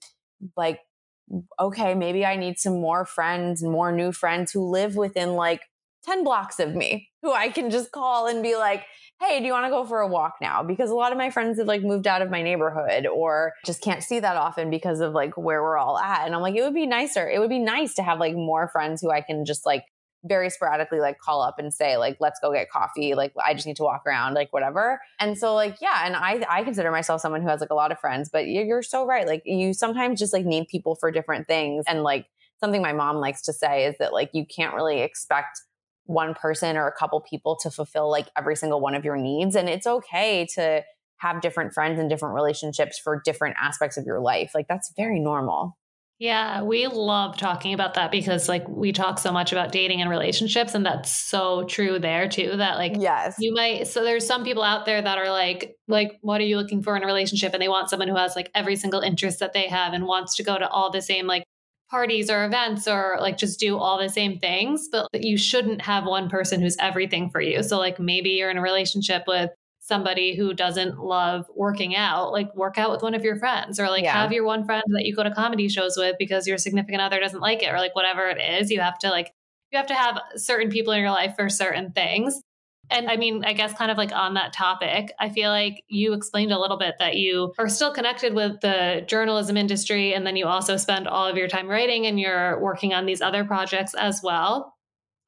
like, okay, maybe I need some more friends, more new friends who live within like 10 blocks of me who I can just call and be like, hey, do you want to go for a walk now? Because a lot of my friends have like moved out of my neighborhood or just can't see that often because of like where we're all at. And I'm like, it would be nicer. It would be nice to have like more friends who I can just like very sporadically like call up and say like let's go get coffee like i just need to walk around like whatever and so like yeah and i i consider myself someone who has like a lot of friends but you're so right like you sometimes just like need people for different things and like something my mom likes to say is that like you can't really expect one person or a couple people to fulfill like every single one of your needs. And it's okay to have different friends and different relationships for different aspects of your life. Like that's very normal. Yeah, we love talking about that because like we talk so much about dating and relationships and that's so true there too that like yes. you might so there's some people out there that are like like what are you looking for in a relationship and they want someone who has like every single interest that they have and wants to go to all the same like parties or events or like just do all the same things, but you shouldn't have one person who's everything for you. So, like, maybe you're in a relationship with somebody who doesn't love working out, like, work out with one of your friends or like yeah. have your one friend that you go to comedy shows with because your significant other doesn't like it or like whatever it is. You have to like, you have to have certain people in your life for certain things. And I mean, I guess kind of like on that topic, I feel like you explained a little bit that you are still connected with the journalism industry. And then you also spend all of your time writing and you're working on these other projects as well.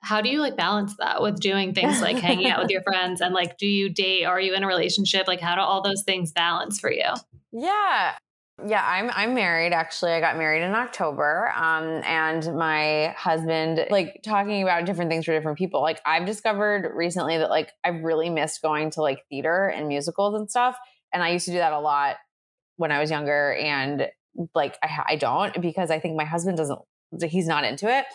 How do you like balance that with doing things like hanging out with your friends and like, do you date? Are you in a relationship? Like, how do all those things balance for you? Yeah. Yeah, I'm I'm married actually. I got married in October. Um and my husband like talking about different things for different people. Like I've discovered recently that like I really missed going to like theater and musicals and stuff. And I used to do that a lot when I was younger and like I I don't because I think my husband doesn't he's not into it.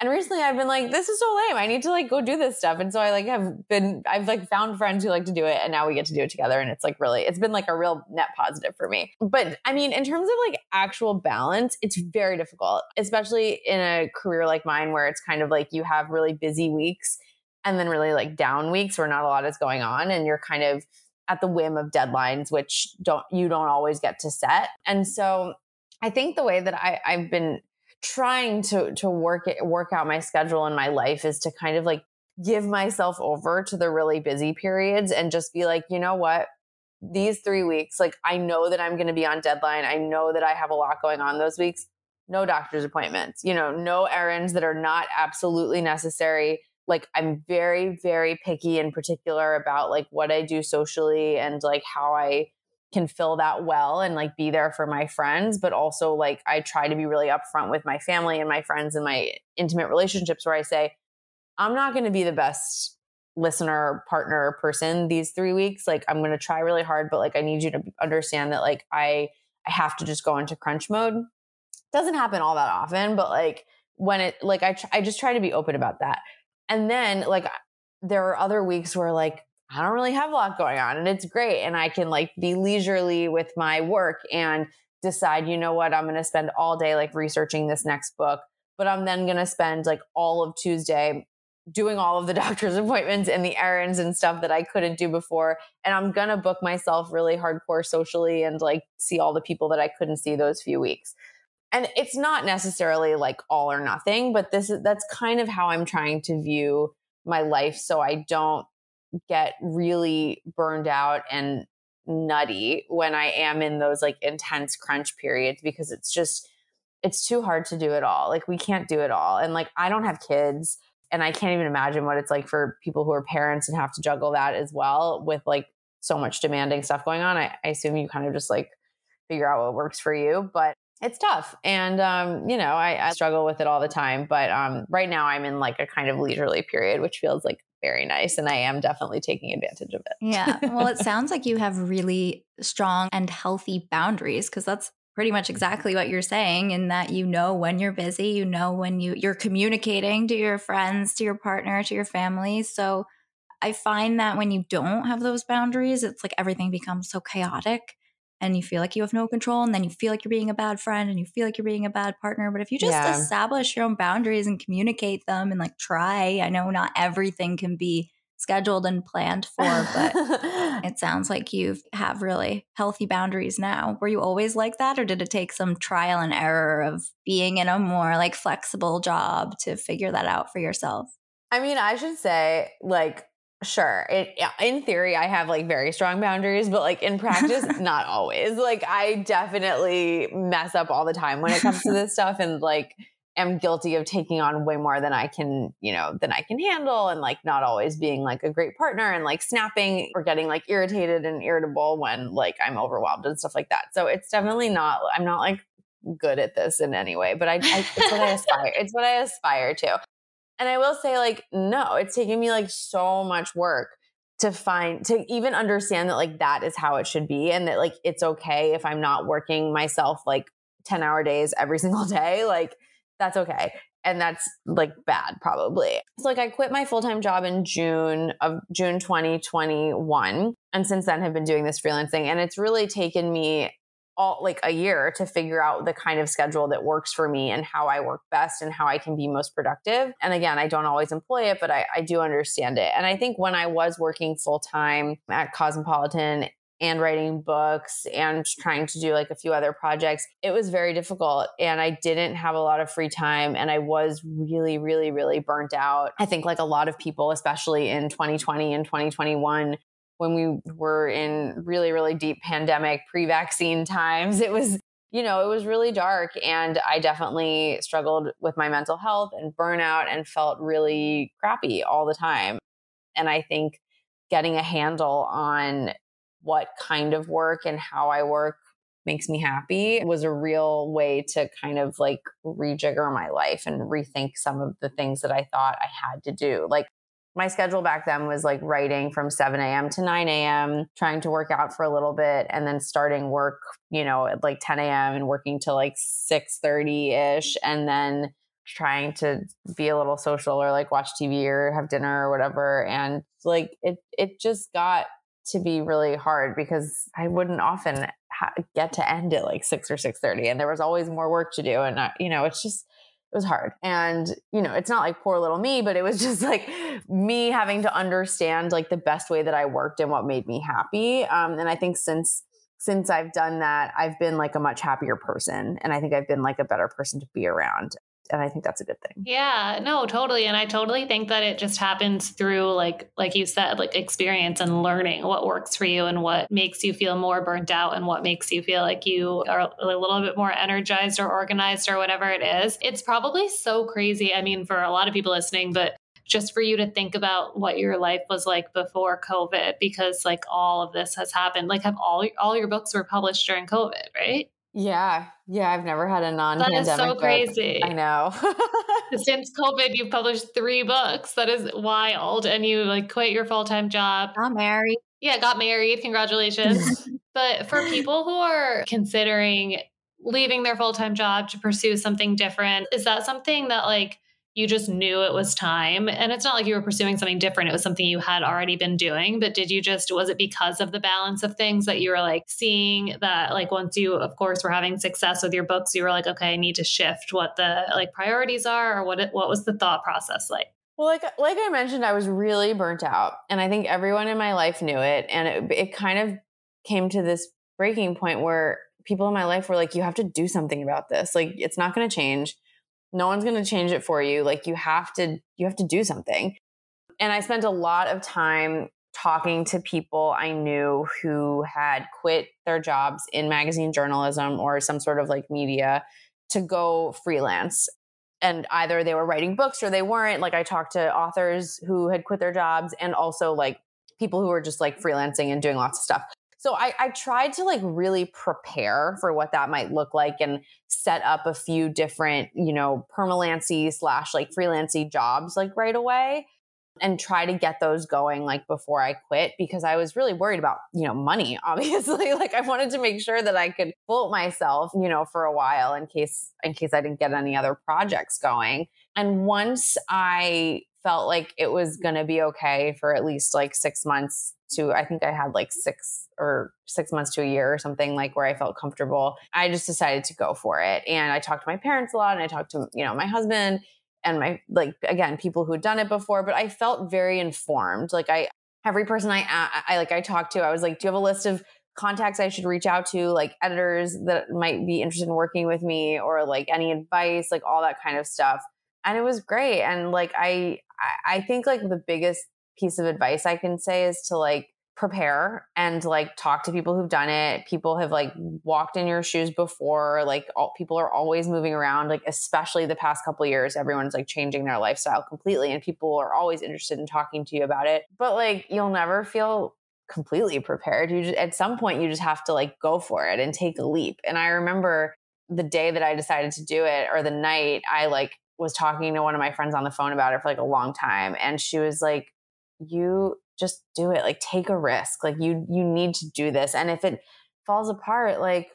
And recently I've been like, this is so lame. I need to like go do this stuff. And so I like have been, I've like found friends who like to do it and now we get to do it together. And it's like really, it's been like a real net positive for me. But I mean, in terms of like actual balance, it's very difficult, especially in a career like mine where it's kind of like you have really busy weeks and then really like down weeks where not a lot is going on and you're kind of at the whim of deadlines, which don't, you don't always get to set. And so I think the way that I, I've been trying to to work it work out my schedule in my life is to kind of like give myself over to the really busy periods and just be like, you know what? These 3 weeks, like I know that I'm going to be on deadline. I know that I have a lot going on those weeks. No doctor's appointments, you know, no errands that are not absolutely necessary. Like I'm very very picky in particular about like what I do socially and like how I can fill that well and like be there for my friends but also like i try to be really upfront with my family and my friends and my intimate relationships where i say i'm not going to be the best listener partner person these three weeks. Like i'm going to try really hard but like i need you to understand that like i i have to just go into crunch mode. Doesn't happen all that often but like when it like i, tr- I just try to be open about that. And then like there are other weeks where like I don't really have a lot going on and it's great. And I can like be leisurely with my work and decide, you know what, I'm going to spend all day like researching this next book, but I'm then going to spend like all of Tuesday doing all of the doctor's appointments and the errands and stuff that I couldn't do before. And I'm going to book myself really hardcore socially and like see all the people that I couldn't see those few weeks. And it's not necessarily like all or nothing, but this is that's kind of how I'm trying to view my life so I don't get really burned out and nutty when I am in those like intense crunch periods because it's just it's too hard to do it all. Like we can't do it all. And like I don't have kids and I can't even imagine what it's like for people who are parents and have to juggle that as well with like so much demanding stuff going on. I, I assume you kind of just like figure out what works for you, but it's tough. And um, you know, I, I struggle with it all the time. But um right now I'm in like a kind of leisurely period, which feels like very nice. And I am definitely taking advantage of it. Yeah. Well, it sounds like you have really strong and healthy boundaries because that's pretty much mm-hmm. exactly what you're saying in that you know when you're busy, you know when you you're communicating to your friends, to your partner, to your family. So I find that when you don't have those boundaries, it's like everything becomes so chaotic and you feel like you have no control and then you feel like you're being a bad friend and you feel like you're being a bad partner but if you just Yeah. establish your own boundaries and communicate them and like try i know not everything can be scheduled and planned for but it sounds like you have really healthy boundaries now were you always like that or did it take some trial and error of being in a more like flexible job to figure that out for yourself I mean, I should say, like, sure, it, in theory, I have like very strong boundaries, but like in practice, not always. Like, I definitely mess up all the time when it comes to this stuff and like am guilty of taking on way more than I can, you know, than I can handle and like not always being like a great partner and like snapping or getting like irritated and irritable when like I'm overwhelmed and stuff like that. So it's definitely not, I'm not like good at this in any way, but I, I it's what I aspire, it's what I aspire to. And I will say, like, no, it's taken me like so much work to find, to even understand that like that is how it should be and that like it's okay if I'm not working myself like 10 hour days every single day. Like, that's okay. And that's like bad, probably. So, like, I quit my full time job in June of June 2021. And since then, have been doing this freelancing. And it's really taken me all like a year to figure out the kind of schedule that works for me and how I work best and how I can be most productive. And again, I don't always employ it, but I, I do understand it. And I think when I was working full time at Cosmopolitan and writing books and trying to do like a few other projects, it was very difficult. And I didn't have a lot of free time. And I was really, really, really burnt out. I think, like a lot of people, especially in 2020 and 2021, when we were in really, really deep pandemic pre vaccine times, it was, you know, it was really dark. And I definitely struggled with my mental health and burnout and felt really crappy all the time. And I think getting a handle on what kind of work and how I work makes me happy was a real way to kind of like rejigger my life and rethink some of the things that I thought I had to do. Like my schedule back then was like writing from 7 a.m. to 9 a.m., trying to work out for a little bit, and then starting work, you know, at like 10 a.m. and working till like 6:30 ish, and then trying to be a little social or like watch TV or have dinner or whatever. And like it, it just got to be really hard because I wouldn't often get to end at like six or 6:30, and there was always more work to do, and I, you know, it's just it was hard. And, you know, it's not like poor little me, but it was just like me having to understand like the best way that I worked and what made me happy. Um, and I think since since I've done that, I've been like a much happier person. And I think I've been like a better person to be around. And I think that's a good thing. Yeah, no, totally. And I totally think that it just happens through like like you said, like experience and learning what works for you and what makes you feel more burnt out and what makes you feel like you are a little bit more energized or organized or whatever it is. It's probably so crazy. I mean, for a lot of people listening, but just for you to think about what your life was like before COVID because like all of this has happened. Like have all all your books were published during COVID, right? Yeah. Yeah. I've never had a non That pandemic is so crazy. I know. Since COVID, you've published three books. That is wild. And you like quit your full time job. Not married. Yeah, got married. Congratulations. but for people who are considering leaving their full time job to pursue something different, is that something that like you just knew it was time? And it's not like you were pursuing something different. It was something you had already been doing. But did you just, was it because of the balance of things that you were like seeing that, like, once you, of course, were having success with your books, you were like, okay, I need to shift what the like priorities are or what, it, what was the thought process like? Well, like like I mentioned, I was really burnt out, and I think everyone in my life knew it. And it, it kind of came to this breaking point where people in my life were like, "You have to do something about this. Like, it's not going to change. No one's going to change it for you. Like, you have to you have to do something." And I spent a lot of time talking to people I knew who had quit their jobs in magazine journalism or some sort of like media to go freelance and either they were writing books or they weren't. Like I talked to authors who had quit their jobs and also like people who were just like freelancing and doing lots of stuff. So I, I tried to like really prepare for what that might look like and set up a few different, you know, permalancy slash like freelancy jobs like right away and try to get those going like before I quit because I was really worried about, you know, money, obviously. like I wanted to make sure that I could float myself, you know, for a while in case in case I didn't get any other projects going. And once I felt like it was mm-hmm. going to be okay for at least like six months to i think i had like six or six months to a year or something like where i felt comfortable. I just decided to go for it and i talked to my parents a lot and i talked to you know my husband and my like again people who'd done it before but i felt very informed like i every person i i like i talked to i was like do you have a list of contacts i should reach out to like editors that might be interested in working with me or like any advice like all that kind of stuff and it was great and like i i think like the biggest piece of advice i can say is to like prepare and like talk to people who've done it. People have like walked in your shoes before like all people are always moving around like especially the past couple years everyone's like changing their lifestyle completely and people are always interested in talking to you about it. But like you'll never feel completely prepared. You just at some point you just have to like go for it and take a leap. And i remember the day that i decided to do it or the night i like was talking to one of my friends on the phone about it for like a long time and she was like you just do it like take a risk like you you need to do this and if it falls apart like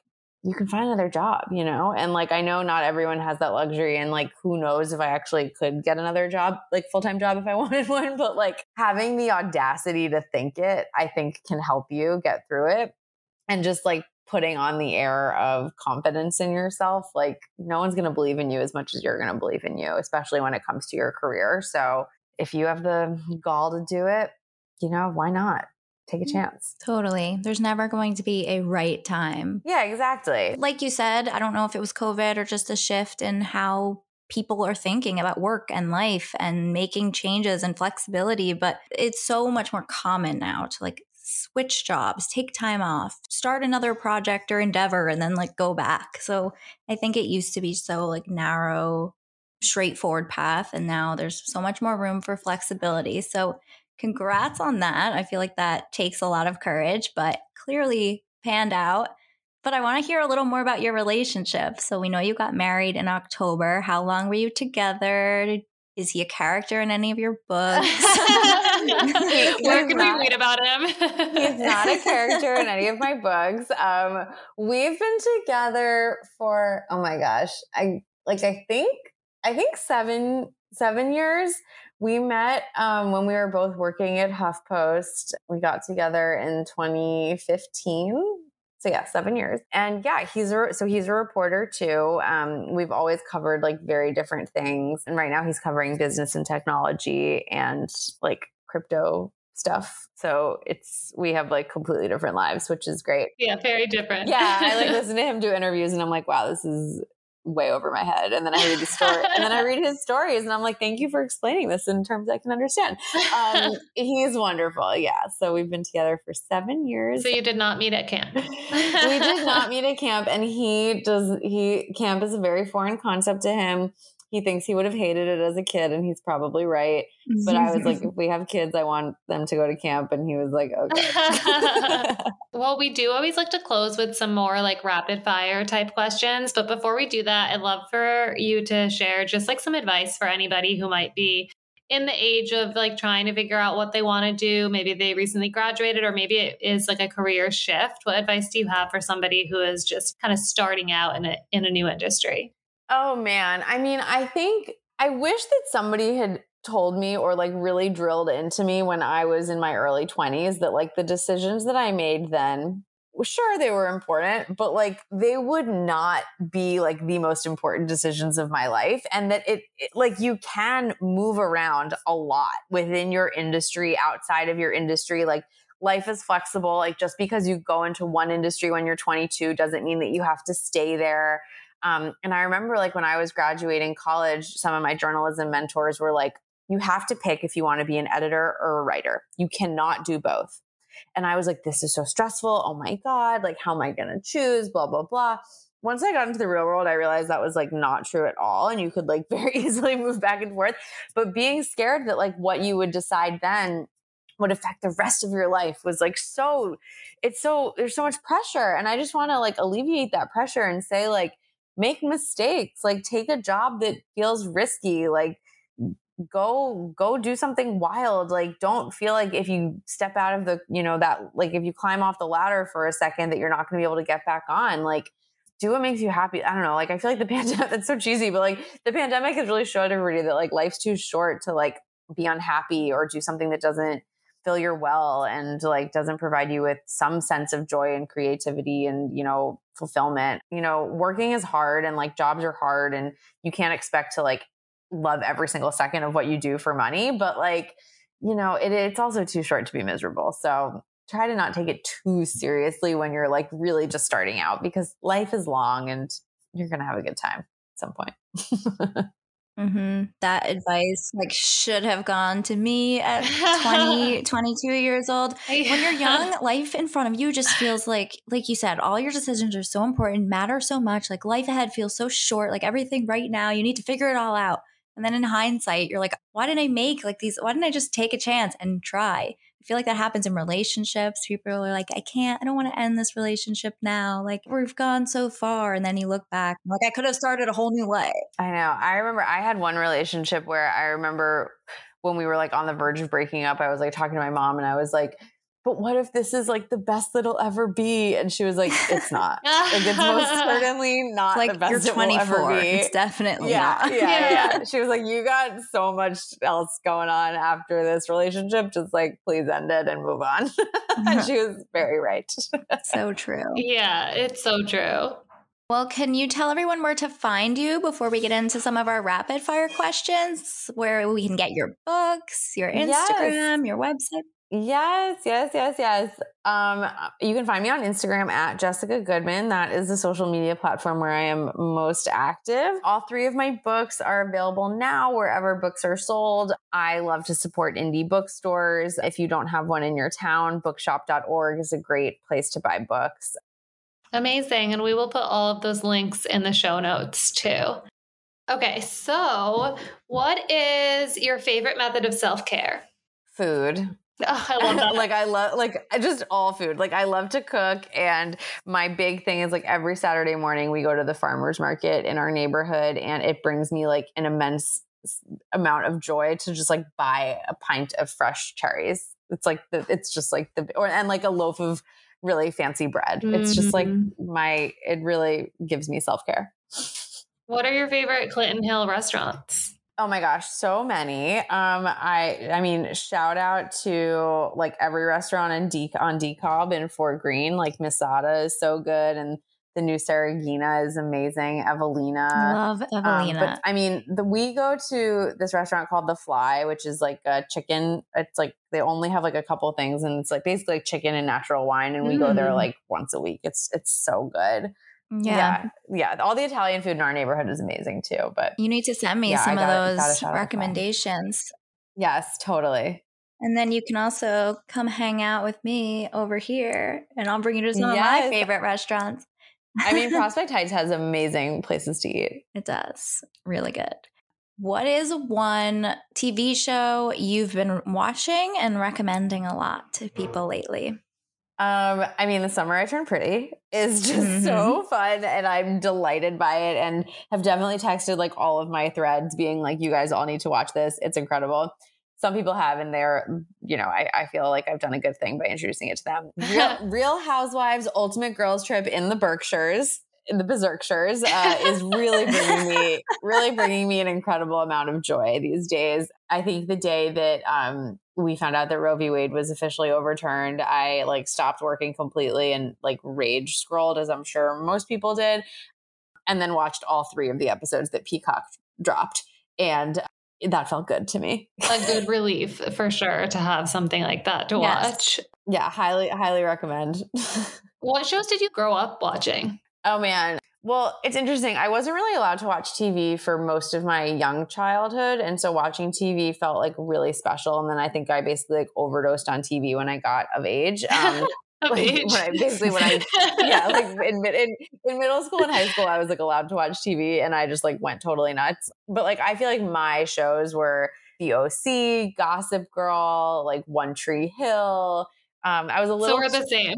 you can find another job you know? And like i know not everyone has that luxury and like who knows if i actually could get another job like full-time job if i wanted one but like having the audacity to think it i think can help you get through it and just like putting on the air of confidence in yourself like no one's going to believe in you as much as you're going to believe in you especially when it comes to your career so if you have the gall to do it you know, why not? Take a mm, chance. Totally. There's never going to be a right time. Yeah, exactly. Like you said, I don't know if it was COVID or just a shift in how people are thinking about work and life and making changes and flexibility, but it's so much more common now to like switch jobs, take time off, start another project or endeavor and then like go back. So I think it used to be so like narrow, straightforward path and now there's so much more room for flexibility. So congrats on that. I feel like that takes a lot of courage, but clearly panned out. But I want to hear a little more about your relationship. So we know you got married in October. How long were you together? Is he a character in any of your books? Where can we read about him? he's not a character in any of my books. Um, we've been together for oh my gosh, I like I think I think seven seven years. We met um, when we were both working at HuffPost. We got together in 2015. So yeah, seven years. And yeah, he's a, so he's a reporter too. Um, we've always covered like very different things, and right now he's covering business and technology and like crypto stuff. So it's we have like completely different lives, which is great. Yeah, very different. yeah, I like listen to him do interviews and I'm like, wow, this is way over my head. And then I read the story and then I read his stories and I'm like, thank you for explaining this in terms I can understand. Um, he's wonderful. Yeah. So we've been together for seven years. So you did not meet at camp. we did not meet at camp. And he does, he, camp is a very foreign concept to him he thinks he would have hated it as a kid and he's probably right but i was like if we have kids i want them to go to camp and he was like oh, okay well we do always like to close with some more like rapid fire type questions but before we do that i'd love for you to share just like some advice for anybody who might be in the age of like trying to figure out what they want to do. Maybe they recently graduated or maybe it is like a career shift. What advice do you have for somebody who is just kind of starting out in a in a new industry Oh man. I mean, I think I wish that somebody had told me or like really drilled into me when I was in my early 20s that like the decisions that I made then sure they were important but like they would not be like the most important decisions of my life and that it, it, like you can move around a lot within your industry outside of your industry like life is flexible like just because you go into one industry when you're 22 doesn't mean that you have to stay there um, and I remember like when I was graduating college, some of my journalism mentors were like, you have to pick if you want to be an editor or a writer. You cannot do both. And I was like, this is so stressful. Oh my God. Like, how am I going to choose? Blah, blah, blah. Once I got into the real world, I realized that was like not true at all. And you could like very easily move back and forth. But being scared that like what you would decide then would affect the rest of your life was like so, it's so, there's so much pressure. And I just want to like alleviate that pressure and say, like, make mistakes like take a job that feels risky like go go do something wild like don't feel like if you step out of the you know that like if you climb off the ladder for a second that you're not going to be able to get back on like do what makes you happy. I don't know like i feel like the pandemic that's so cheesy but like the pandemic has really showed everybody that like life's too short to like be unhappy or do something that doesn't fill your well and like doesn't provide you with some sense of joy and creativity and you know fulfillment. You know working is hard and like jobs are hard and you can't expect to like love every single second of what you do for money but like you know it, it's also too short to be miserable. So try to not take it too seriously when you're like really just starting out because life is long and you're gonna have a good time at some point Mm-hmm. That advice like should have gone to me at 20, 22 years old. When you're young, life in front of you just feels like, like you said, all your decisions are so important, matter so much. Like life ahead feels so short. Like everything right now, you need to figure it all out. And then in hindsight, you're like, why didn't I make like these? Why didn't I just take a chance and try? I feel like that happens in relationships. People are like, I can't, I don't want to end this relationship now. Like, we've gone so far. And then you look back, like, I could have started a whole new life. I know. I remember I had one relationship where I remember when we were like on the verge of breaking up, I was like talking to my mom and I was like, but what if this is like the best that'll ever be? And she was like, it's not. like it's most certainly not like the best you're it will 24. ever be. It's definitely yeah, not. yeah, yeah, She was like, you got so much else going on after this relationship. Just like, please end it and move on. and she was very right. so true. Yeah, it's so true. Well, can you tell everyone where to find you before we get into some of our rapid fire questions? Where we can get your books, your Instagram, yes. your website? Yes, yes, yes, yes. Um, you can find me on Instagram at Jessica Goodman. That is the social media platform where I am most active. All three of my books are available now wherever books are sold. I love to support indie bookstores. If you don't have one in your town, bookshop.org is a great place to buy books. Amazing. And we will put all of those links in the show notes too. Okay, so what is your favorite method of self care? Food. Oh, I love that. like I love like just all food. Like I love to cook and my big thing is like every Saturday morning we go to the farmers market in our neighborhood and it brings me like an immense amount of joy to just like buy a pint of fresh cherries. It's like the it's just like the or and like a loaf of really fancy bread. Mm-hmm. It's just like mm-hmm. my it really gives me self-care. What are your favorite Clinton Hill restaurants? Oh my gosh, so many. Um, I I mean, shout out to like every restaurant in De- on DeKalb in Fort Greene. Like Miss Ada is so good, and the new Saraghina is amazing. Evelina, love Evelina. Um, but I mean, the, we go to this restaurant called The Fly, which is like a chicken. It's like they only have like a couple things, and it's like basically like chicken and natural wine, and we mm. go there mm. like once a week. It's it's so good. Yeah. yeah. yeah. All the Italian food in our neighborhood is amazing too. But you need to send me yeah, some gotta, of those recommendations. Yes, totally. And then you can also come hang out with me over here and I'll bring you to some yes. of my favorite restaurants. I mean, Prospect Heights has amazing places to eat. It does. Really good. What is one TV show you've been watching and recommending a lot to people lately? Um, I mean, the summer I turned pretty is just mm-hmm. so fun, and I'm delighted by it. And have definitely texted like all of my threads, being like, "You guys all need to watch this. It's incredible." Some people have, and they're, you know, I, I feel like I've done a good thing by introducing it to them. Real, Real Housewives Ultimate Girls Trip in the Berkshires in the Berkshires uh, is really bringing me really bringing me an incredible amount of joy these days. I think the day that um, we found out that Roe v. Wade was officially overturned, I like stopped working completely and like rage scrolled, as I'm sure most people did, and then watched all three of the episodes that Peacock dropped, and that felt good to me. A good relief for sure to have something like that to yes. watch. Yeah, highly highly recommend. what shows did you grow up watching? Oh man. Well, it's interesting. I wasn't really allowed to watch TV for most of my young childhood. And so watching TV felt like really special. And then I think I basically like overdosed on TV when I got of age. Um, of like, age. When I, basically when I, yeah, like in, in, in middle school and high school, I was like allowed to watch TV and I just like went totally nuts. But like, I feel like my shows were The OC, Gossip Girl, like One Tree Hill. Um, I was a little. So we're the same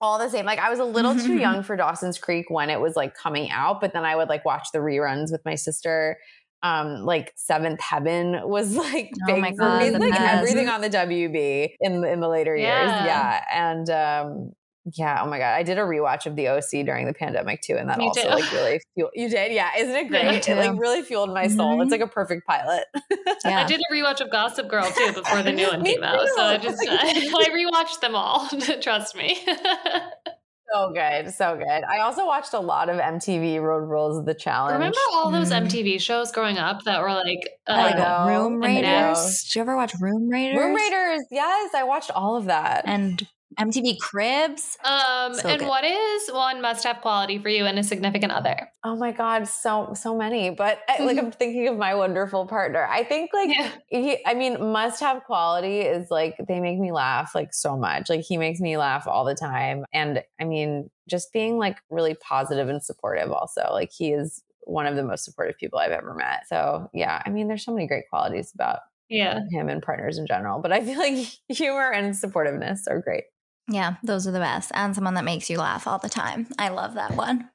all the same. Like I was a little too young for Dawson's Creek when it was like coming out, but then I would like watch the reruns with my sister. Um, like Seventh Heaven was like oh big God, for me. Like everything on the WB in the, in the later yeah. years, yeah. And um, Yeah. Oh my god, I did a rewatch of the OC during the pandemic too, and that Me also too. like really fueled. You did, yeah. Isn't it Yeah, great? It like really fueled my soul. Mhm. It's like a perfect pilot. Yeah. I did a rewatch of Gossip Girl too before the new one Me came out. So I just I rewatched them all. Trust me. so good, so good. I also watched a lot of MTV Road Rules the Challenge. Remember all those Mm. MTV shows growing up that were like I like. Room Raiders. Did you ever watch Room Raiders? Room Raiders? Yes, I watched all of that. and MTV Cribs. Um, So and good. what is one must-have quality for you and a significant other? Oh my god, so so many. But I, like I'm thinking of my wonderful partner. I think like Yeah. he, I mean, must have quality is like they make me laugh like so much. Like he makes me laugh all the time, and I mean, just being like really positive and supportive. Also, like he is one of the most supportive people I've ever met. So yeah, I mean, there's so many great qualities about Yeah. him and partners in general. But I feel like humor and supportiveness are great. Yeah, those are the best. And someone that makes you laugh all the time. I love that one.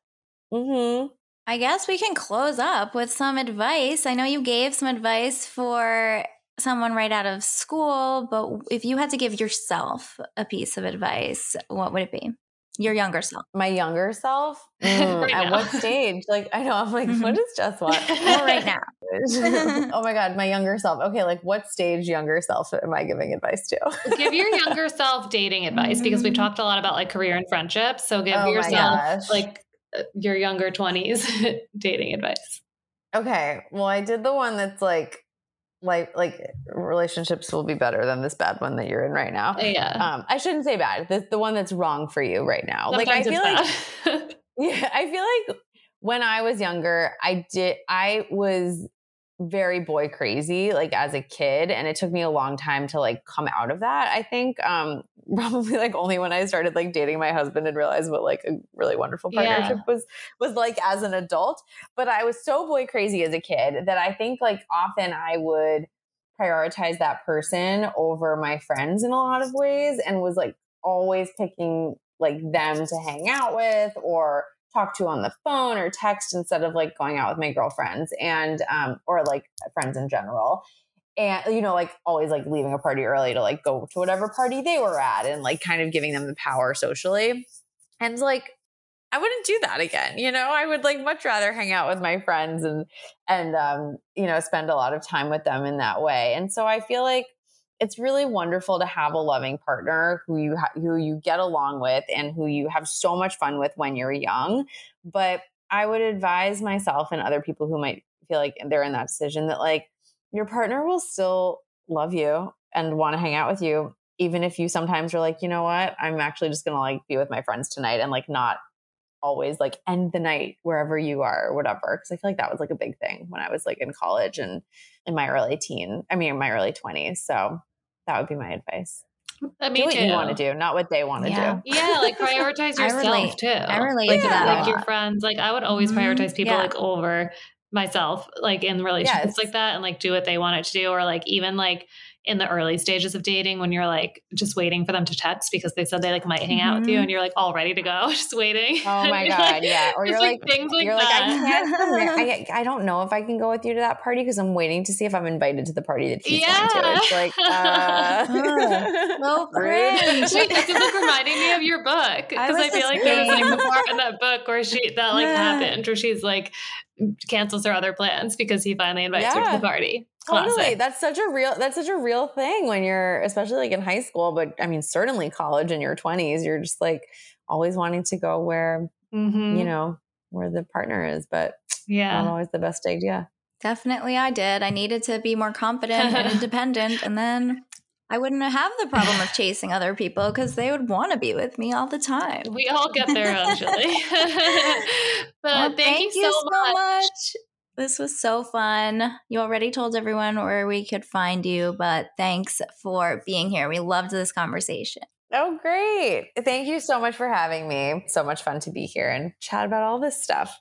Mm-hmm. I guess we can close up with some advice. I know you gave some advice for someone right out of school, but if you had to give yourself a piece of advice, what would it be? Your younger self. My younger self. Mm, Right at now. what stage? Like I know. I'm like, what Mhm. does Jess want? Well, right now. oh my god, my younger self. Okay, like what stage younger self am I giving advice to? give your younger self dating advice because we've talked a lot about like career and friendship. So give Oh yourself like uh, your younger 20s dating advice. Okay, well, I did the one that's like, like, like relationships will be better than this bad one that you're in right now. Yeah. Um, I shouldn't say bad. The, the one that's wrong for you right now. like I Sometimes feel like. Yeah, I feel like when I was younger, I did I was very boy crazy like as a kid and it took me a long time to like come out of that. I think um probably like only when I started like dating my husband and realized what like a really wonderful Yeah. partnership was was like as an adult, but I was so boy crazy as a kid that I think like often I would prioritize that person over my friends in a lot of ways and was like always picking like them to hang out with or talk to on the phone or text instead of like going out with my girlfriends and um or like friends in general and you know like always like leaving a party early to like go to whatever party they were at and like kind of giving them the power socially and like I wouldn't do that again. You know, I would like much rather hang out with my friends and and um, you know, spend a lot of time with them in that way. And so I feel like it's really wonderful to have a loving partner who you ha- who you get along with and who you have so much fun with when you're young. But I would advise myself and other people who might feel like they're in that decision that like your partner will still love you and want to hang out with you even if you sometimes are like, you know what, I'm actually just gonna like be with my friends tonight and like not always like end the night wherever you are or whatever. Cause I feel like that was like a big thing when I was like in college and in my early teen, I mean, in my early 20s. So that would be my advice. Uh, do what too. you want to do, not what they want to Yeah. do. Yeah, like prioritize yourself relate. too. I relate like, to that Like your friends. Like I would always Mhm. prioritize people Yeah. like over myself, like in relationships Yes. like that, and like do what they wanted to do, or like even like in the early stages of dating when you're like just waiting for them to text because they said they like might hang out with you Mhm. and you're like all ready to go, just waiting. Oh my God, like- yeah. Or you're like- things like You're like, I can't, come there. I, I don't know if I can go with you to that party because I'm waiting to see if I'm invited to the party that he's going to. Yeah. It's like, uh, So rude. cringe. Wait, this is like reminding me of your book because I, was feel like there was like same. the part in that book where she that like Yeah. happened where she's like cancels her other plans because he finally invites her to the party. Totally. That's such a real that's such a real thing when you're especially like in high school, but I mean certainly college in your 20s, you're just like always wanting to go where, Mhm. you know, where the partner is, but yeah. not always the best idea. Definitely, I did. I needed to be more confident and independent, and then I wouldn't have the problem of chasing other people because they would want to be with me all the time. We all get there eventually. but Well, thank, you so, much. much. This was so fun. You already told everyone where we could find you, but thanks for being here. We loved this conversation. Oh, great. Thank you so much for having me. So much fun to be here and chat about all this stuff.